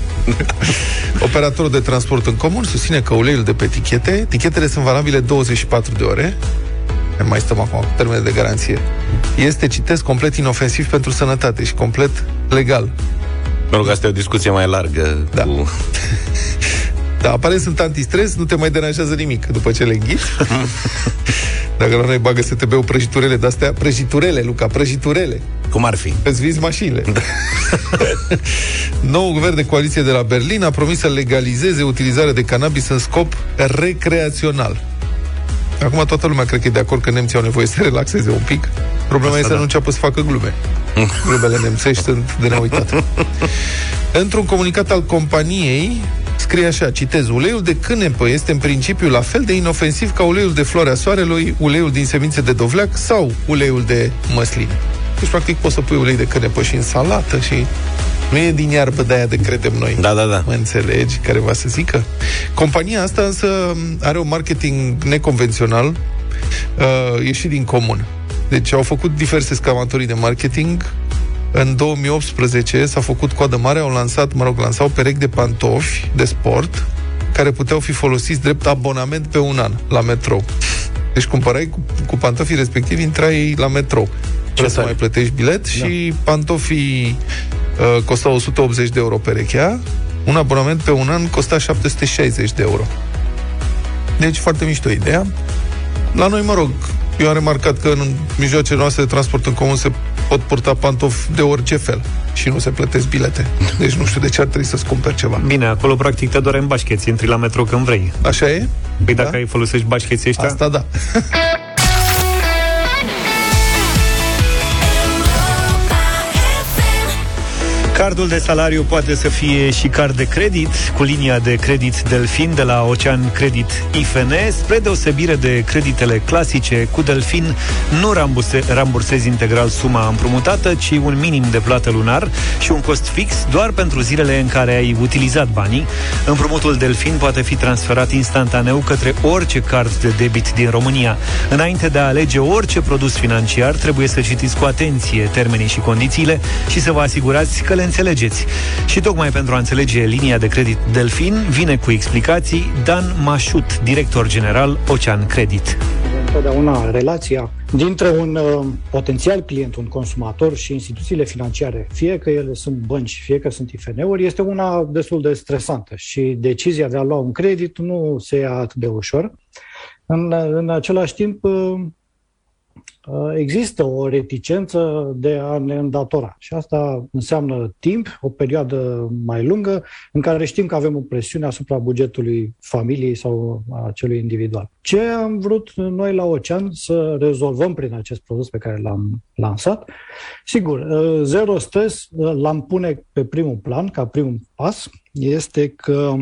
[SPEAKER 3] Operatorul de transport în comun susține că uleiul de pe etichete, etichetele sunt valabile 24 de ore, mai stăm acum cu termene de garanție, este, citesc, complet inofensiv pentru sănătate și complet legal.
[SPEAKER 4] Mă rog, asta e o discuție mai largă.
[SPEAKER 3] Da.
[SPEAKER 4] Cu...
[SPEAKER 3] Da, aparent sunt antistres, nu te mai deranjează nimic după ce le înghiți. Dacă la noi bagă să te beau prăjiturele de-astea, prăjiturele, Luca, prăjiturele.
[SPEAKER 4] Cum ar fi?
[SPEAKER 3] Îți vizi mașinile. Noul guvern de coaliție de la Berlin a promis să legalizeze utilizarea de cannabis în scop recreațional. Acum toată lumea cred că e de acord că nemții au nevoie să relaxeze un pic. Problema
[SPEAKER 2] Asta
[SPEAKER 3] este să
[SPEAKER 2] da.
[SPEAKER 3] nu înceapă să facă glume. Glumele nemțești sunt de neuitat. Într-un comunicat al companiei scrie așa, citez, uleiul de cânepă este în principiu la fel de inofensiv ca uleiul de floarea soarelui, uleiul din semințe de dovleac sau uleiul de măsline. Deci, practic, poți să pui ulei de cânepă și în salată și nu e din iarbă de aia de credem noi.
[SPEAKER 4] Da, da, da.
[SPEAKER 3] Mă înțelegi care va să zică? Compania asta însă are un marketing neconvențional, uh, ieșit din comun. Deci au făcut diverse scamatorii de marketing. În 2018 s-a făcut coadă mare, au lansat, mă rog, lansau perechi de pantofi de sport care puteau fi folosiți drept abonament pe un an la metrou. Deci cumpărai cu, cu pantofii respectivi, intrai la metrou. Trebuie să
[SPEAKER 4] tare.
[SPEAKER 3] mai plătești bilet da. și pantofii uh, costau 180 de euro perechea, un abonament pe un an costa 760 de euro. Deci foarte mișto ideea. La noi, mă rog, eu am remarcat că în mijloacele noastre de transport în comun se pot purta pantofi de orice fel și nu se plătesc bilete. Deci nu știu de ce ar trebui să-ți cumperi ceva.
[SPEAKER 2] Bine, acolo practic te doare în bașcheți, intri la metro când vrei.
[SPEAKER 3] Așa e?
[SPEAKER 2] Păi dacă ai folosești bașcheții ăștia...
[SPEAKER 3] Asta da.
[SPEAKER 2] Cardul de salariu poate să fie și card de credit, cu linia de credit Delfin de la Ocean Credit IFN. Spre deosebire de creditele clasice, cu Delfin nu ramburse, rambursezi integral suma împrumutată, ci un minim de plată lunar și un cost fix doar pentru zilele în care ai utilizat banii. Împrumutul Delfin poate fi transferat instantaneu către orice card de debit din România. Înainte de a alege orice produs financiar, trebuie să citiți cu atenție termenii și condițiile și să vă asigurați că le înțelegeți. Și tocmai pentru a înțelege linia de credit Delfin, vine cu explicații Dan Mașut, director general Ocean Credit.
[SPEAKER 14] întotdeauna relația dintre un uh, potențial client, un consumator și instituțiile financiare, fie că ele sunt bănci, fie că sunt IFN-uri, este una destul de stresantă și decizia de a lua un credit nu se ia atât de ușor. În, în același timp, uh, uh, există o reticență de a ne îndatora și asta înseamnă timp, o perioadă mai lungă în care știm că avem o presiune asupra bugetului familiei sau a celui individual. Ce am vrut noi la Ocean să rezolvăm prin acest produs pe care l-am lansat? Sigur, uh, zero stres uh, l-am pune pe primul plan, ca primul pas, este că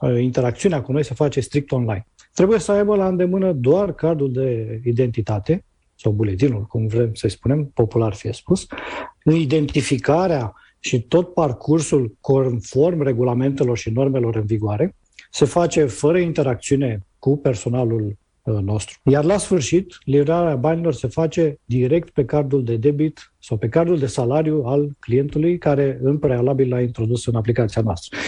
[SPEAKER 14] uh, interacțiunea cu noi se face strict online. Trebuie să aibă la îndemână doar cardul de identitate, sau buletinul, cum vrem să-i spunem, popular fie spus, identificarea și tot parcursul conform regulamentelor și normelor în vigoare se face fără interacțiune cu personalul uh, nostru. Iar la sfârșit, livrarea banilor se face direct pe cardul de debit sau pe cardul de salariu al clientului care în prealabil l-a introdus în aplicația noastră.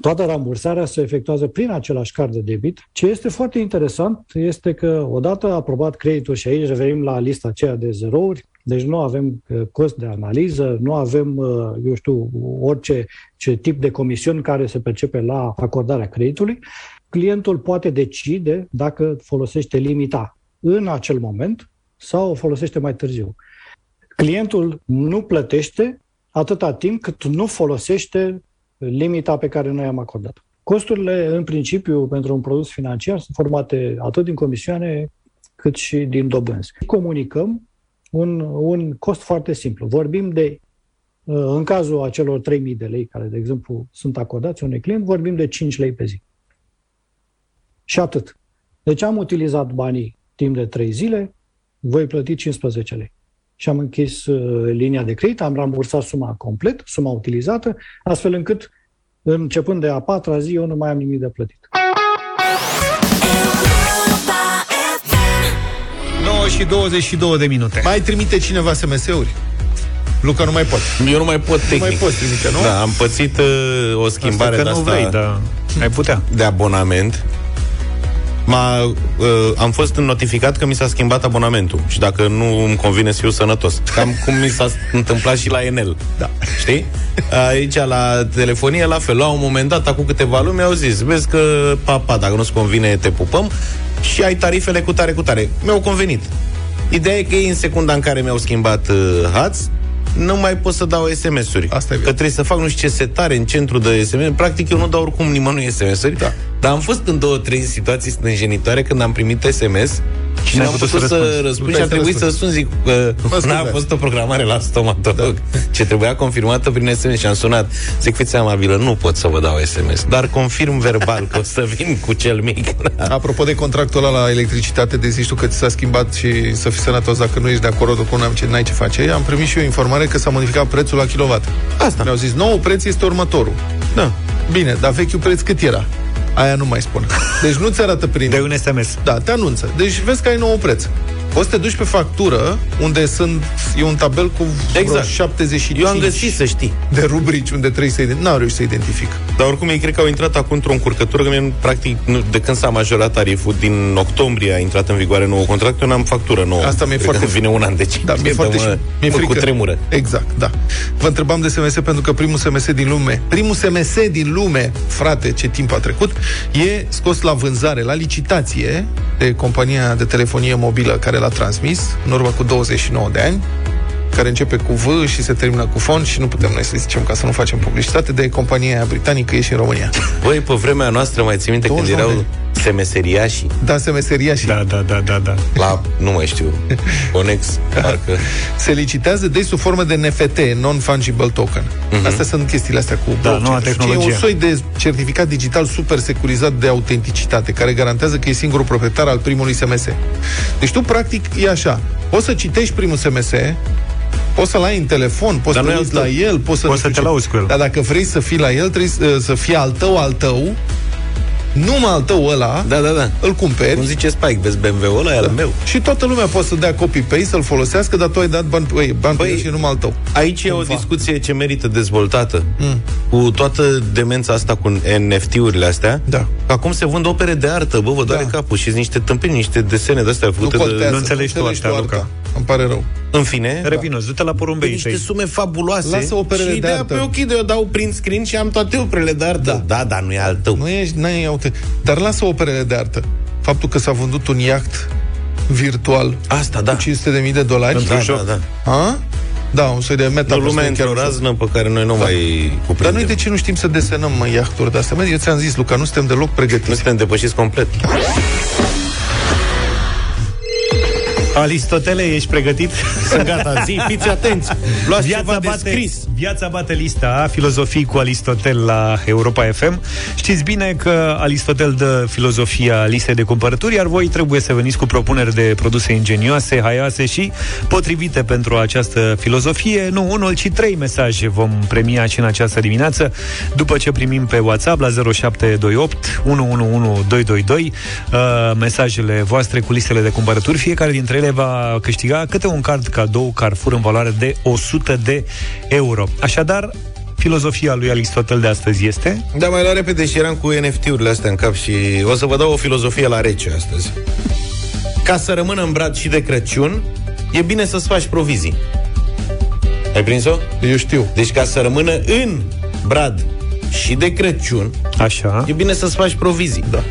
[SPEAKER 14] Toată rambursarea se efectuează prin același card de debit. Ce este foarte interesant este că odată aprobat creditul și aici revenim la lista aceea de zerouri, deci nu avem uh, cost de analiză, nu avem, uh, eu știu, orice ce tip de comisiuni care se percepe la acordarea creditului. Clientul poate decide dacă folosește limita în acel moment sau o folosește mai târziu. Clientul nu plătește atâta timp cât nu folosește limita pe care noi am acordat. Costurile, în principiu, pentru un produs financiar sunt formate atât din comisioane cât și din dobânzi. Comunicăm un, un cost foarte simplu. Vorbim de, în cazul acelor 3.000 de lei care, de exemplu, sunt acordați unui client, vorbim de 5 lei pe zi. Și atât. Deci am utilizat banii timp de 3 zile, voi plăti 15 lei. Și am închis uh, linia de credit, am rambursat suma complet, suma utilizată, astfel încât, începând de a patra zi, eu nu mai am nimic de plătit.
[SPEAKER 2] 9 și 22 de minute.
[SPEAKER 3] Mai trimite cineva SMS-uri? Luca nu mai pot.
[SPEAKER 4] Eu nu mai pot tehnic.
[SPEAKER 3] Nu mai poți trimite, nu?
[SPEAKER 4] Da, am pățit uh, o schimbare
[SPEAKER 2] Asta
[SPEAKER 4] de
[SPEAKER 2] că nu
[SPEAKER 4] asta
[SPEAKER 2] vrei, dar ai putea.
[SPEAKER 4] de abonament. M-a, uh, am fost notificat că mi s-a schimbat abonamentul și dacă nu îmi convine să fiu sănătos. Cam cum mi s-a întâmplat și la Enel.
[SPEAKER 3] Da.
[SPEAKER 4] Știi? Aici la telefonie la fel. La un moment dat, acum câteva luni, mi-au zis, vezi că, papa, dacă nu-ți convine, te pupăm și ai tarifele cu tare, cu tare. Mi-au convenit. Ideea e că ei în secunda în care mi-au schimbat uh, HATS, nu mai pot să dau SMS-uri.
[SPEAKER 3] Asta e
[SPEAKER 4] că trebuie să fac nu știu ce setare în centru de SMS. Practic eu nu dau oricum nimănui SMS-uri. Da. Dar am fost în două, trei situații stânjenitoare când am primit SMS și
[SPEAKER 2] n-ai
[SPEAKER 4] n-am
[SPEAKER 2] putut
[SPEAKER 4] putut
[SPEAKER 2] să
[SPEAKER 4] să
[SPEAKER 2] răspunzi.
[SPEAKER 4] răspund
[SPEAKER 3] Nu
[SPEAKER 4] și a
[SPEAKER 3] puteai să
[SPEAKER 4] trebuit să
[SPEAKER 3] răspunzi.
[SPEAKER 4] sun, zic că
[SPEAKER 3] Mă
[SPEAKER 4] n-a
[SPEAKER 3] scuzați.
[SPEAKER 4] fost o programare la stomatolog
[SPEAKER 3] Da.
[SPEAKER 4] ce trebuia confirmată prin SMS și am sunat. Zic, fiți amabilă, nu pot să vă dau SMS, dar confirm verbal că o să vin cu cel mic.
[SPEAKER 3] Apropo de contractul ăla la electricitate, de zici tu că ți s-a schimbat și să fii sănătos dacă nu ești de acord cu n-am ce, n-ai ce face. Am primit și eu informare că s-a modificat prețul la kilowatt.
[SPEAKER 4] Asta.
[SPEAKER 3] Mi-au zis, nou preț este următorul.
[SPEAKER 4] Da.
[SPEAKER 3] Bine, dar vechiul preț cât era? Aia nu mai spun. Deci nu ți arată prin...
[SPEAKER 2] De un SMS.
[SPEAKER 3] Da, te anunță. Deci vezi că ai nou preț. O să te duci pe factură, unde sunt, e un tabel cu vreo
[SPEAKER 4] Exact.
[SPEAKER 3] 75
[SPEAKER 4] Eu am găsit, să știi.
[SPEAKER 3] de rubrici unde trebuie să identifici. N-am reușit să identific.
[SPEAKER 4] Dar oricum ei cred că au intrat acum într-o încurcătură, că mie, practic, nu, de când s-a majorat tariful, din octombrie a intrat în vigoare nou contract, eu n-am factură nouă.
[SPEAKER 3] Asta mi-e
[SPEAKER 4] Cred
[SPEAKER 3] foarte
[SPEAKER 4] că vine un an de ce.
[SPEAKER 3] Da, mi-e foarte și... Mi-e
[SPEAKER 4] cu
[SPEAKER 3] frică.
[SPEAKER 4] tremură.
[SPEAKER 3] Exact, da. Vă întrebam de SMS pentru că primul SMS din lume, primul SMS din lume, frate, ce timp a trecut, e scos la vânzare, la licitație de compania de telefonie mobilă care l-a transmis în urmă cu 29 de ani, care începe cu V și se termină cu fon și nu putem noi să zicem ca să nu facem publicitate de compania aia britanică, e și în România.
[SPEAKER 4] Băi, pe vremea noastră, mai ții minte când
[SPEAKER 3] 29
[SPEAKER 4] erau Semeseriașii.
[SPEAKER 3] Da, semeseriașii.
[SPEAKER 2] Da, da, da, da, da.
[SPEAKER 4] La, nu mai știu, Onex, parcă.
[SPEAKER 3] Se licitează de sub formă de NFT, Non-Fungible Token.
[SPEAKER 4] Mhm.
[SPEAKER 3] Astea sunt chestiile astea cu
[SPEAKER 2] Da,
[SPEAKER 3] blockchain.
[SPEAKER 2] noua
[SPEAKER 3] Și E
[SPEAKER 2] tehnologie.
[SPEAKER 3] un soi de certificat digital super securizat de autenticitate, care garantează că e singurul proprietar al primului SMS. Deci tu, practic, e așa. Poți să citești primul SMS, poți să-l ai în telefon, poți
[SPEAKER 4] Dar
[SPEAKER 3] să
[SPEAKER 4] nu
[SPEAKER 3] te
[SPEAKER 4] e
[SPEAKER 3] uiți
[SPEAKER 4] al
[SPEAKER 3] la
[SPEAKER 4] tău.
[SPEAKER 3] el, poți să...
[SPEAKER 2] Poți
[SPEAKER 3] nu
[SPEAKER 2] să
[SPEAKER 3] știu
[SPEAKER 2] te
[SPEAKER 3] ce.
[SPEAKER 2] lauzi cu el.
[SPEAKER 3] Dar dacă vrei să fii la el, trebuie să- să fie al tău, al tău, numai al tău ăla,
[SPEAKER 4] Da, da, da.
[SPEAKER 3] îl cumperi
[SPEAKER 4] Cum zice Spike, vezi BMW-ul ăla, e al meu.
[SPEAKER 3] și toată lumea poate să dea copy-paste, să-l folosească, dar tu ai dat bani, băi, bani
[SPEAKER 4] Băi,
[SPEAKER 3] pe el și numai al tău.
[SPEAKER 4] Aici e o
[SPEAKER 3] Cumva.
[SPEAKER 4] discuție ce merită dezvoltată.
[SPEAKER 3] Mm.
[SPEAKER 4] Cu toată demența asta cu NFT-urile astea.
[SPEAKER 3] Da.
[SPEAKER 4] Acum se vând opere de artă, bă, vă doare
[SPEAKER 3] Da.
[SPEAKER 4] capul. Și niște tâmpini, niște desene de-astea
[SPEAKER 3] Nu
[SPEAKER 4] făcute
[SPEAKER 3] contează.
[SPEAKER 4] de...
[SPEAKER 2] Nu înțelegi tu asta,
[SPEAKER 3] arta.
[SPEAKER 2] Luca.
[SPEAKER 3] Îmi pare rău.
[SPEAKER 4] În fine,
[SPEAKER 2] Revino, du-te la
[SPEAKER 4] pe
[SPEAKER 2] porumbei
[SPEAKER 4] niște
[SPEAKER 2] tăi.
[SPEAKER 4] sume fabuloase.
[SPEAKER 3] Lasă operele
[SPEAKER 4] și
[SPEAKER 3] de
[SPEAKER 4] ideea
[SPEAKER 3] artă.
[SPEAKER 4] pe ok, de eu dau print screen și am toate operele de artă. Da, da, dar nu e al tău.
[SPEAKER 3] Nu ești, n-ai aute. Dar lasă operele de artă. Faptul că s-a vândut un iaht virtual
[SPEAKER 4] Asta, da.
[SPEAKER 3] cu 500.000 de dolari.
[SPEAKER 4] Da, da, da.
[SPEAKER 3] A? Da, un soi de
[SPEAKER 4] Nu,
[SPEAKER 3] meta.
[SPEAKER 4] lumea într-o raznă pe care noi nu mai
[SPEAKER 3] Dar
[SPEAKER 4] cuprindem.
[SPEAKER 3] noi de ce nu știm să desenăm mă, iahturi de astea? Mă, eu ți-am zis, Luca, nu suntem deloc
[SPEAKER 4] Nu
[SPEAKER 3] pregătiți.
[SPEAKER 4] suntem depășiți complet.
[SPEAKER 2] Aristotele, ești pregătit?
[SPEAKER 4] Sunt gata, zi, fiți atenți. Luați
[SPEAKER 2] Viața
[SPEAKER 4] ceva de
[SPEAKER 2] bate,
[SPEAKER 4] scris.
[SPEAKER 2] viața bate lista filozofii cu Aristotel la Europa FM. Știți bine că Aristotel dă filozofia listei de cumpărături, iar voi trebuie să veniți cu propuneri de produse ingenioase, haioase și potrivite pentru această filozofie. Nu unul, ci trei mesaje vom premia și în această dimineață, după ce primim pe WhatsApp la 0728 111222 uh, mesajele voastre cu listele de cumpărături. Fiecare dintre ele va câștiga câte un card cadou Carrefour în valoare de 100 de euro. Așadar, filozofia lui Aristotel de astăzi este
[SPEAKER 4] Da, mai la repede și eram cu NFT-urile astea în cap și o să vă dau o filozofie la rece astăzi. Ca să rămână în brad și de Crăciun, e bine să-ți faci provizii. Ai prins-o?
[SPEAKER 3] Eu știu.
[SPEAKER 4] Deci ca să rămână în brad și de Crăciun,
[SPEAKER 2] așa.
[SPEAKER 4] e bine să-ți faci provizii.
[SPEAKER 3] Da.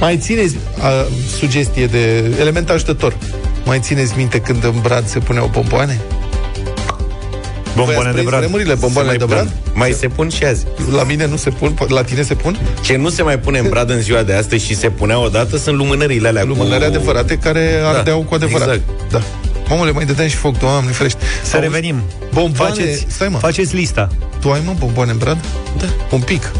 [SPEAKER 3] Mai țineți a, sugestie de element ajutător. Mai țineți minte când în brad se puneau bomboane?
[SPEAKER 2] bomboane
[SPEAKER 3] Voi ați
[SPEAKER 2] de
[SPEAKER 3] prins
[SPEAKER 2] brad.
[SPEAKER 3] Vremurile, bomboane
[SPEAKER 4] Se
[SPEAKER 3] de
[SPEAKER 4] mai
[SPEAKER 3] brad?
[SPEAKER 4] pun. Mai se pun și azi.
[SPEAKER 3] La mine nu se pun, la tine se pun?
[SPEAKER 4] Ce nu se mai pune în brad în ziua de astăzi și se punea odată sunt lumânările alea
[SPEAKER 3] Lumânări
[SPEAKER 4] cu...
[SPEAKER 3] adevărate care ardeau cu adevărat.
[SPEAKER 4] exact.
[SPEAKER 3] Da. Mamă, le mai dădeam și foc, doamne ferește.
[SPEAKER 2] Să
[SPEAKER 3] Auzi,
[SPEAKER 2] revenim.
[SPEAKER 3] Bomboane,
[SPEAKER 2] Faceți,
[SPEAKER 3] stai mă,
[SPEAKER 2] faceți lista.
[SPEAKER 3] tu ai mă bomboane în brad?
[SPEAKER 4] Da.
[SPEAKER 3] Un pic.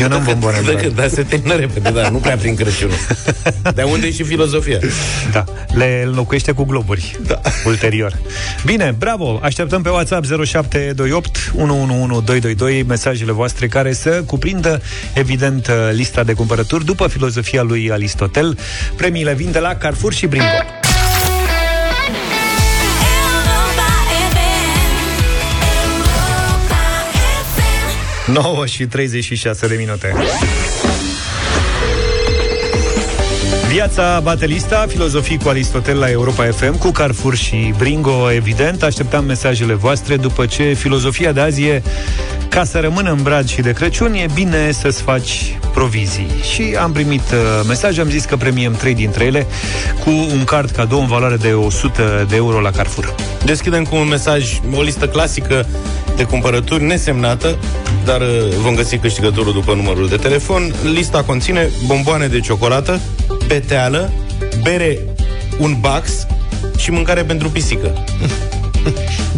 [SPEAKER 2] Eu n-am bomboane în
[SPEAKER 4] Da,
[SPEAKER 2] brad.
[SPEAKER 4] da, se termină repede, da, nu prea prin Crăciunul. De unde e și filozofia?
[SPEAKER 2] Da, le înlocuiește cu globuri
[SPEAKER 3] Da.
[SPEAKER 2] ulterior. Bine, bravo! Așteptăm pe WhatsApp 0728 111222 mesajele voastre care să cuprindă, evident, lista de cumpărături după filozofia lui Aristotel. Premiile vin de la Carrefour și Bringo. 9 și 36 de minute. Viața bate lista, filozofii cu Aristotel la Europa FM, cu Carrefour și Bringo, evident. Așteptam mesajele voastre după ce filozofia de azi e ca să rămână în brad și de Crăciun, e bine să-ți faci provizii. Și am primit uh, mesaj, am zis că premiem trei dintre ele cu un card cadou în valoare de 100 de euro la Carrefour.
[SPEAKER 4] Deschidem cu un mesaj, o listă clasică de cumpărături nesemnată, dar uh, vom găsi câștigătorul după numărul de telefon. Lista conține bomboane de ciocolată, beteală, bere, un bax și mâncare pentru pisică.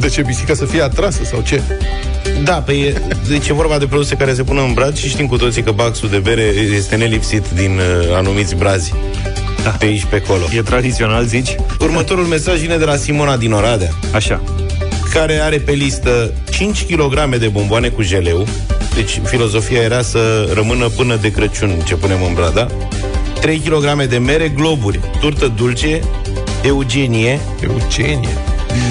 [SPEAKER 3] De ce pisica să fie atrasă sau ce?
[SPEAKER 4] Da, pe e, deci e vorba de produse care se pun în brad și știm cu toții că baxul de bere este nelipsit din uh, anumiți brazi. Da. Pe aici, pe acolo.
[SPEAKER 2] E tradițional, zici?
[SPEAKER 4] Următorul mesaj vine de la Simona din Oradea.
[SPEAKER 2] Așa.
[SPEAKER 4] care are pe listă 5 kg de bomboane cu jeleu. Deci filozofia era să rămână până de Crăciun ce punem în brada. 3 kg de mere, globuri, turtă dulce, eugenie,
[SPEAKER 3] Eugenie.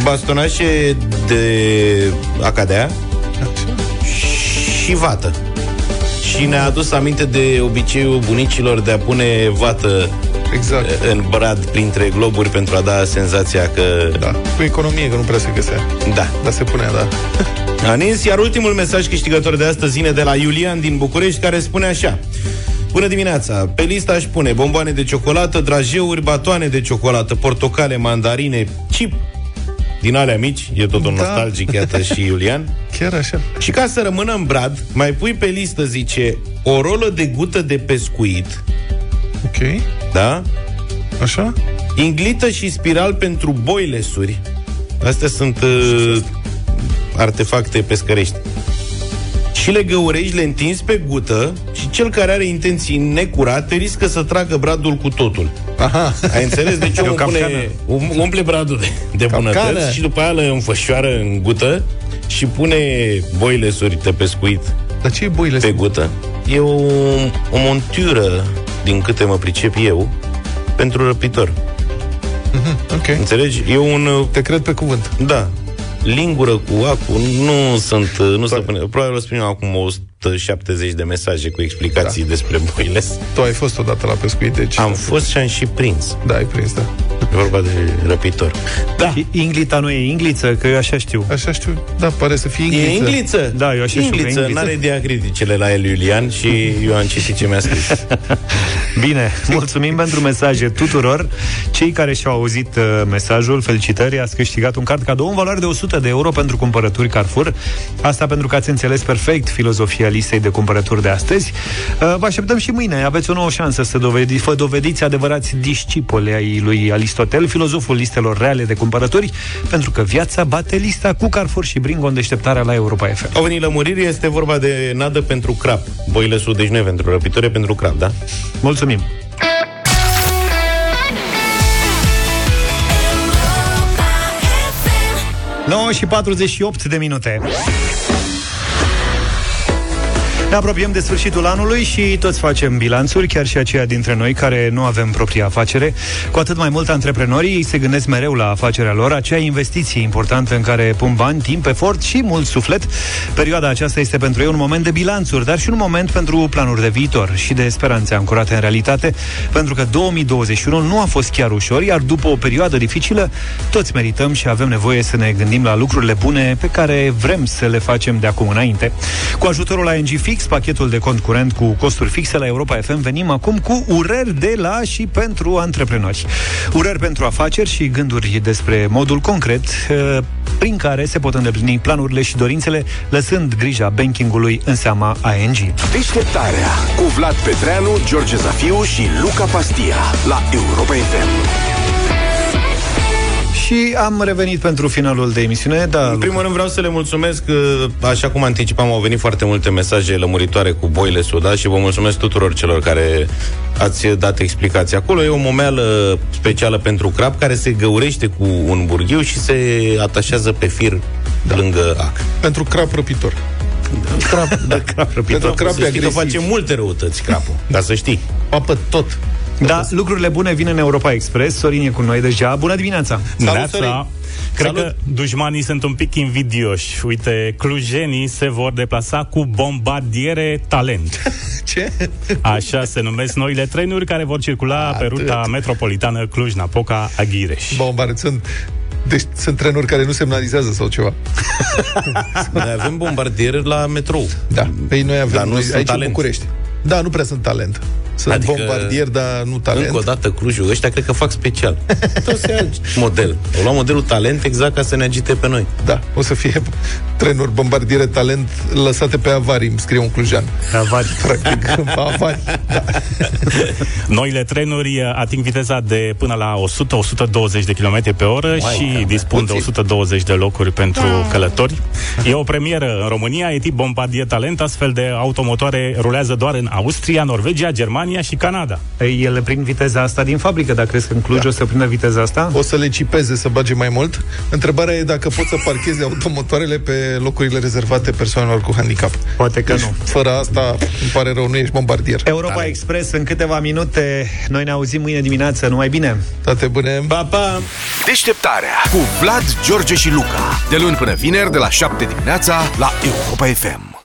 [SPEAKER 4] bastonașe de acadea și vată. Și ne-a adus aminte de obiceiul bunicilor de a pune vată
[SPEAKER 3] Exact.
[SPEAKER 4] în brad printre globuri pentru a da senzația că...
[SPEAKER 3] Da. Cu economie, că nu prea se găsea.
[SPEAKER 4] Da.
[SPEAKER 3] Dar se punea, da.
[SPEAKER 4] A nins, iar ultimul mesaj câștigător de astăzi vine de la Iulian din București, care spune așa. Bună dimineața! Pe lista aș pune bomboane de ciocolată, drajeuri, batoane de ciocolată, portocale, mandarine, chip din alea mici, e totul
[SPEAKER 3] Da.
[SPEAKER 4] nostalgic, iată și Iulian.
[SPEAKER 3] Chiar așa.
[SPEAKER 4] Și ca să rămână în brad, mai pui pe listă, zice, o rolă de gută de pescuit,
[SPEAKER 3] Ok.
[SPEAKER 4] Da?
[SPEAKER 3] Așa?
[SPEAKER 4] Inglită și spiral pentru boilesuri. Astea sunt uh, artefacte pescărești. Și le găurești, le întinzi pe gută și cel care are intenții necurate riscă să tragă bradul cu totul.
[SPEAKER 3] Aha.
[SPEAKER 4] Ai înțeles? Deci
[SPEAKER 2] E o
[SPEAKER 4] omul
[SPEAKER 2] capcană.
[SPEAKER 4] pune, um- umple bradul de, de
[SPEAKER 3] Capcană.
[SPEAKER 4] bunătăți și după aia le înfășoară în gută și pune boilesuri de pescuit
[SPEAKER 3] Dar ce e boile?
[SPEAKER 4] pe gută. E o, o montură, din câte mă pricep eu, pentru răpitor.
[SPEAKER 3] Ok.
[SPEAKER 4] Înțelegi? E un... uh,
[SPEAKER 3] Te cred pe cuvânt.
[SPEAKER 4] Da. Lingură cu acu, nu sunt, nu se pune. Probabil o să primim acum 170 de mesaje cu explicații da. despre boiles.
[SPEAKER 3] Tu ai fost odată la pescuit, deci...
[SPEAKER 4] Am fost și am și prins.
[SPEAKER 3] Da, ai prins, da.
[SPEAKER 4] E vorba de răpitor. Da.
[SPEAKER 2] Și Inglita nu e Ingliță, că eu așa știu.
[SPEAKER 3] Așa știu. Da, pare să fie
[SPEAKER 4] E
[SPEAKER 3] ingliță.
[SPEAKER 4] ingliță?
[SPEAKER 2] Da, eu așa știu că e
[SPEAKER 4] Ingliță,
[SPEAKER 2] ingliță.
[SPEAKER 4] n-are diacriticele la el Iulian și eu am citit ce mi-a scris.
[SPEAKER 2] Bine, mulțumim pentru mesaje tuturor. Cei care și-au auzit uh, mesajul, felicitări, ați câștigat un card cadou în valoare de 100 de euro pentru cumpărături Carrefour. Asta pentru că ați înțeles perfect filozofia listei de cumpărături de astăzi. Uh, Vă așteptăm și mâine. Aveți o nouă șansă să dovedi, vă dovediți adevărați discipoli ai lui Aristotel, filozoful listelor reale de cumpărături, pentru că viața bate lista cu Carrefour și Bringo în deșteptarea la Europa FM.
[SPEAKER 4] Au venit lămuriri, este vorba de nadă pentru crap. Boilesul, deci nu e pentru răpitori, e pentru crap, da?
[SPEAKER 2] Mulțumim! 9 și 48 de minute. Ne apropiem de sfârșitul anului și toți facem bilanțuri, chiar și aceia dintre noi care nu avem propria afacere. Cu atât mai mult antreprenorii se gândesc mereu la afacerea lor, acea investiție importantă în care pun bani, timp, efort și mult suflet. Perioada aceasta este pentru ei un moment de bilanțuri, dar și un moment pentru planuri de viitor și de speranțe ancorate în realitate, pentru că 2021 nu a fost chiar ușor, iar după o perioadă dificilă, toți merităm și avem nevoie să ne gândim la lucrurile bune pe care vrem să le facem de acum înainte. Cu ajutorul ING Fix, pachetul de cont curent cu costuri fixe la Europa FM, venim acum cu urări de la și pentru antreprenori. Urări pentru afaceri și gânduri despre modul concret eh, prin care se pot îndeplini planurile și dorințele, lăsând grija bankingului în seama ING.
[SPEAKER 1] Deșteptarea cu Vlad Petreanu, George Zafiu și Luca Pastia la Europa FM.
[SPEAKER 2] Și am revenit pentru finalul de emisiune, da,
[SPEAKER 4] În primul rând vreau să le mulțumesc, că, așa cum anticipam, au venit foarte multe mesaje lămuritoare cu boile da? și vă mulțumesc tuturor celor care ați dat explicații. Acolo e o momeală specială pentru crab care se găurește cu un burghiu și se atașează pe fir da. lângă ac.
[SPEAKER 3] Pentru crap răpitor.
[SPEAKER 4] Crap, da, crap răpitor.
[SPEAKER 3] Pentru crapi
[SPEAKER 4] Să știi că
[SPEAKER 3] agresivi.
[SPEAKER 4] face multe răutăți crapul, ca să știi.
[SPEAKER 3] Papă tot.
[SPEAKER 2] Da, lucrurile bune vin în Europa Express. Sorin e cu noi deja. Bună dimineața!
[SPEAKER 15] Neața. Cred că dușmanii sunt un pic invidioși. Uite, clujenii se vor deplasa cu bombardiere talent.
[SPEAKER 3] Ce?
[SPEAKER 15] Așa se numesc noile trenuri care vor circula Atât. pe ruta metropolitană Cluj-Napoca-Aghireș.
[SPEAKER 3] Bombard, sunt deci sunt trenuri care nu semnalizează sau ceva.
[SPEAKER 4] Noi avem bombardiere la metrou.
[SPEAKER 3] Da. Păi noi avem
[SPEAKER 4] Dar nu
[SPEAKER 3] noi,
[SPEAKER 4] sunt
[SPEAKER 3] aici
[SPEAKER 4] talent.
[SPEAKER 3] în București. Da, nu prea sunt talent. Sunt adică, bombardier, dar nu talent.
[SPEAKER 4] Încă o dată Clujul, ăștia cred că fac special. Tot să ia model. Au luat modelul talent exact ca să ne agite pe noi.
[SPEAKER 3] Da, o să fie trenuri bombardiere talent lăsate pe avarii, îmi scrie un clujan.
[SPEAKER 2] Avarii.
[SPEAKER 3] Practic, avarii. Da.
[SPEAKER 15] Noile trenuri uh, ating viteza de până la 100-120 de km pe oră
[SPEAKER 4] Mai,
[SPEAKER 15] și
[SPEAKER 4] da,
[SPEAKER 15] dispun de
[SPEAKER 4] puțin.
[SPEAKER 15] 120 de locuri pentru călători. E o premieră în România, e tip Bombardier Talent, astfel de automotoare rulează doar în Austria, Norvegia, Germania și Canada.
[SPEAKER 2] Ei, ele prind viteza asta din fabrică, dar crezi că în Cluj da. o să prindă viteza asta?
[SPEAKER 3] O să le cipeze să bage mai mult. Întrebarea e dacă pot să parcheze automotoarele pe locurile rezervate persoanelor cu handicap.
[SPEAKER 2] Poate că
[SPEAKER 3] deci,
[SPEAKER 2] nu.
[SPEAKER 3] Fără asta, îmi pare rău, nu ești bombardier.
[SPEAKER 2] Europa Talent. Express în câteva minute. Noi ne auzim mâine dimineață. Numai bine!
[SPEAKER 3] Toate bune!
[SPEAKER 4] Pa, pa!
[SPEAKER 1] Deșteptarea cu Vlad, George și Luca. De luni până vineri, de la 7 dimineața, la Europa FM.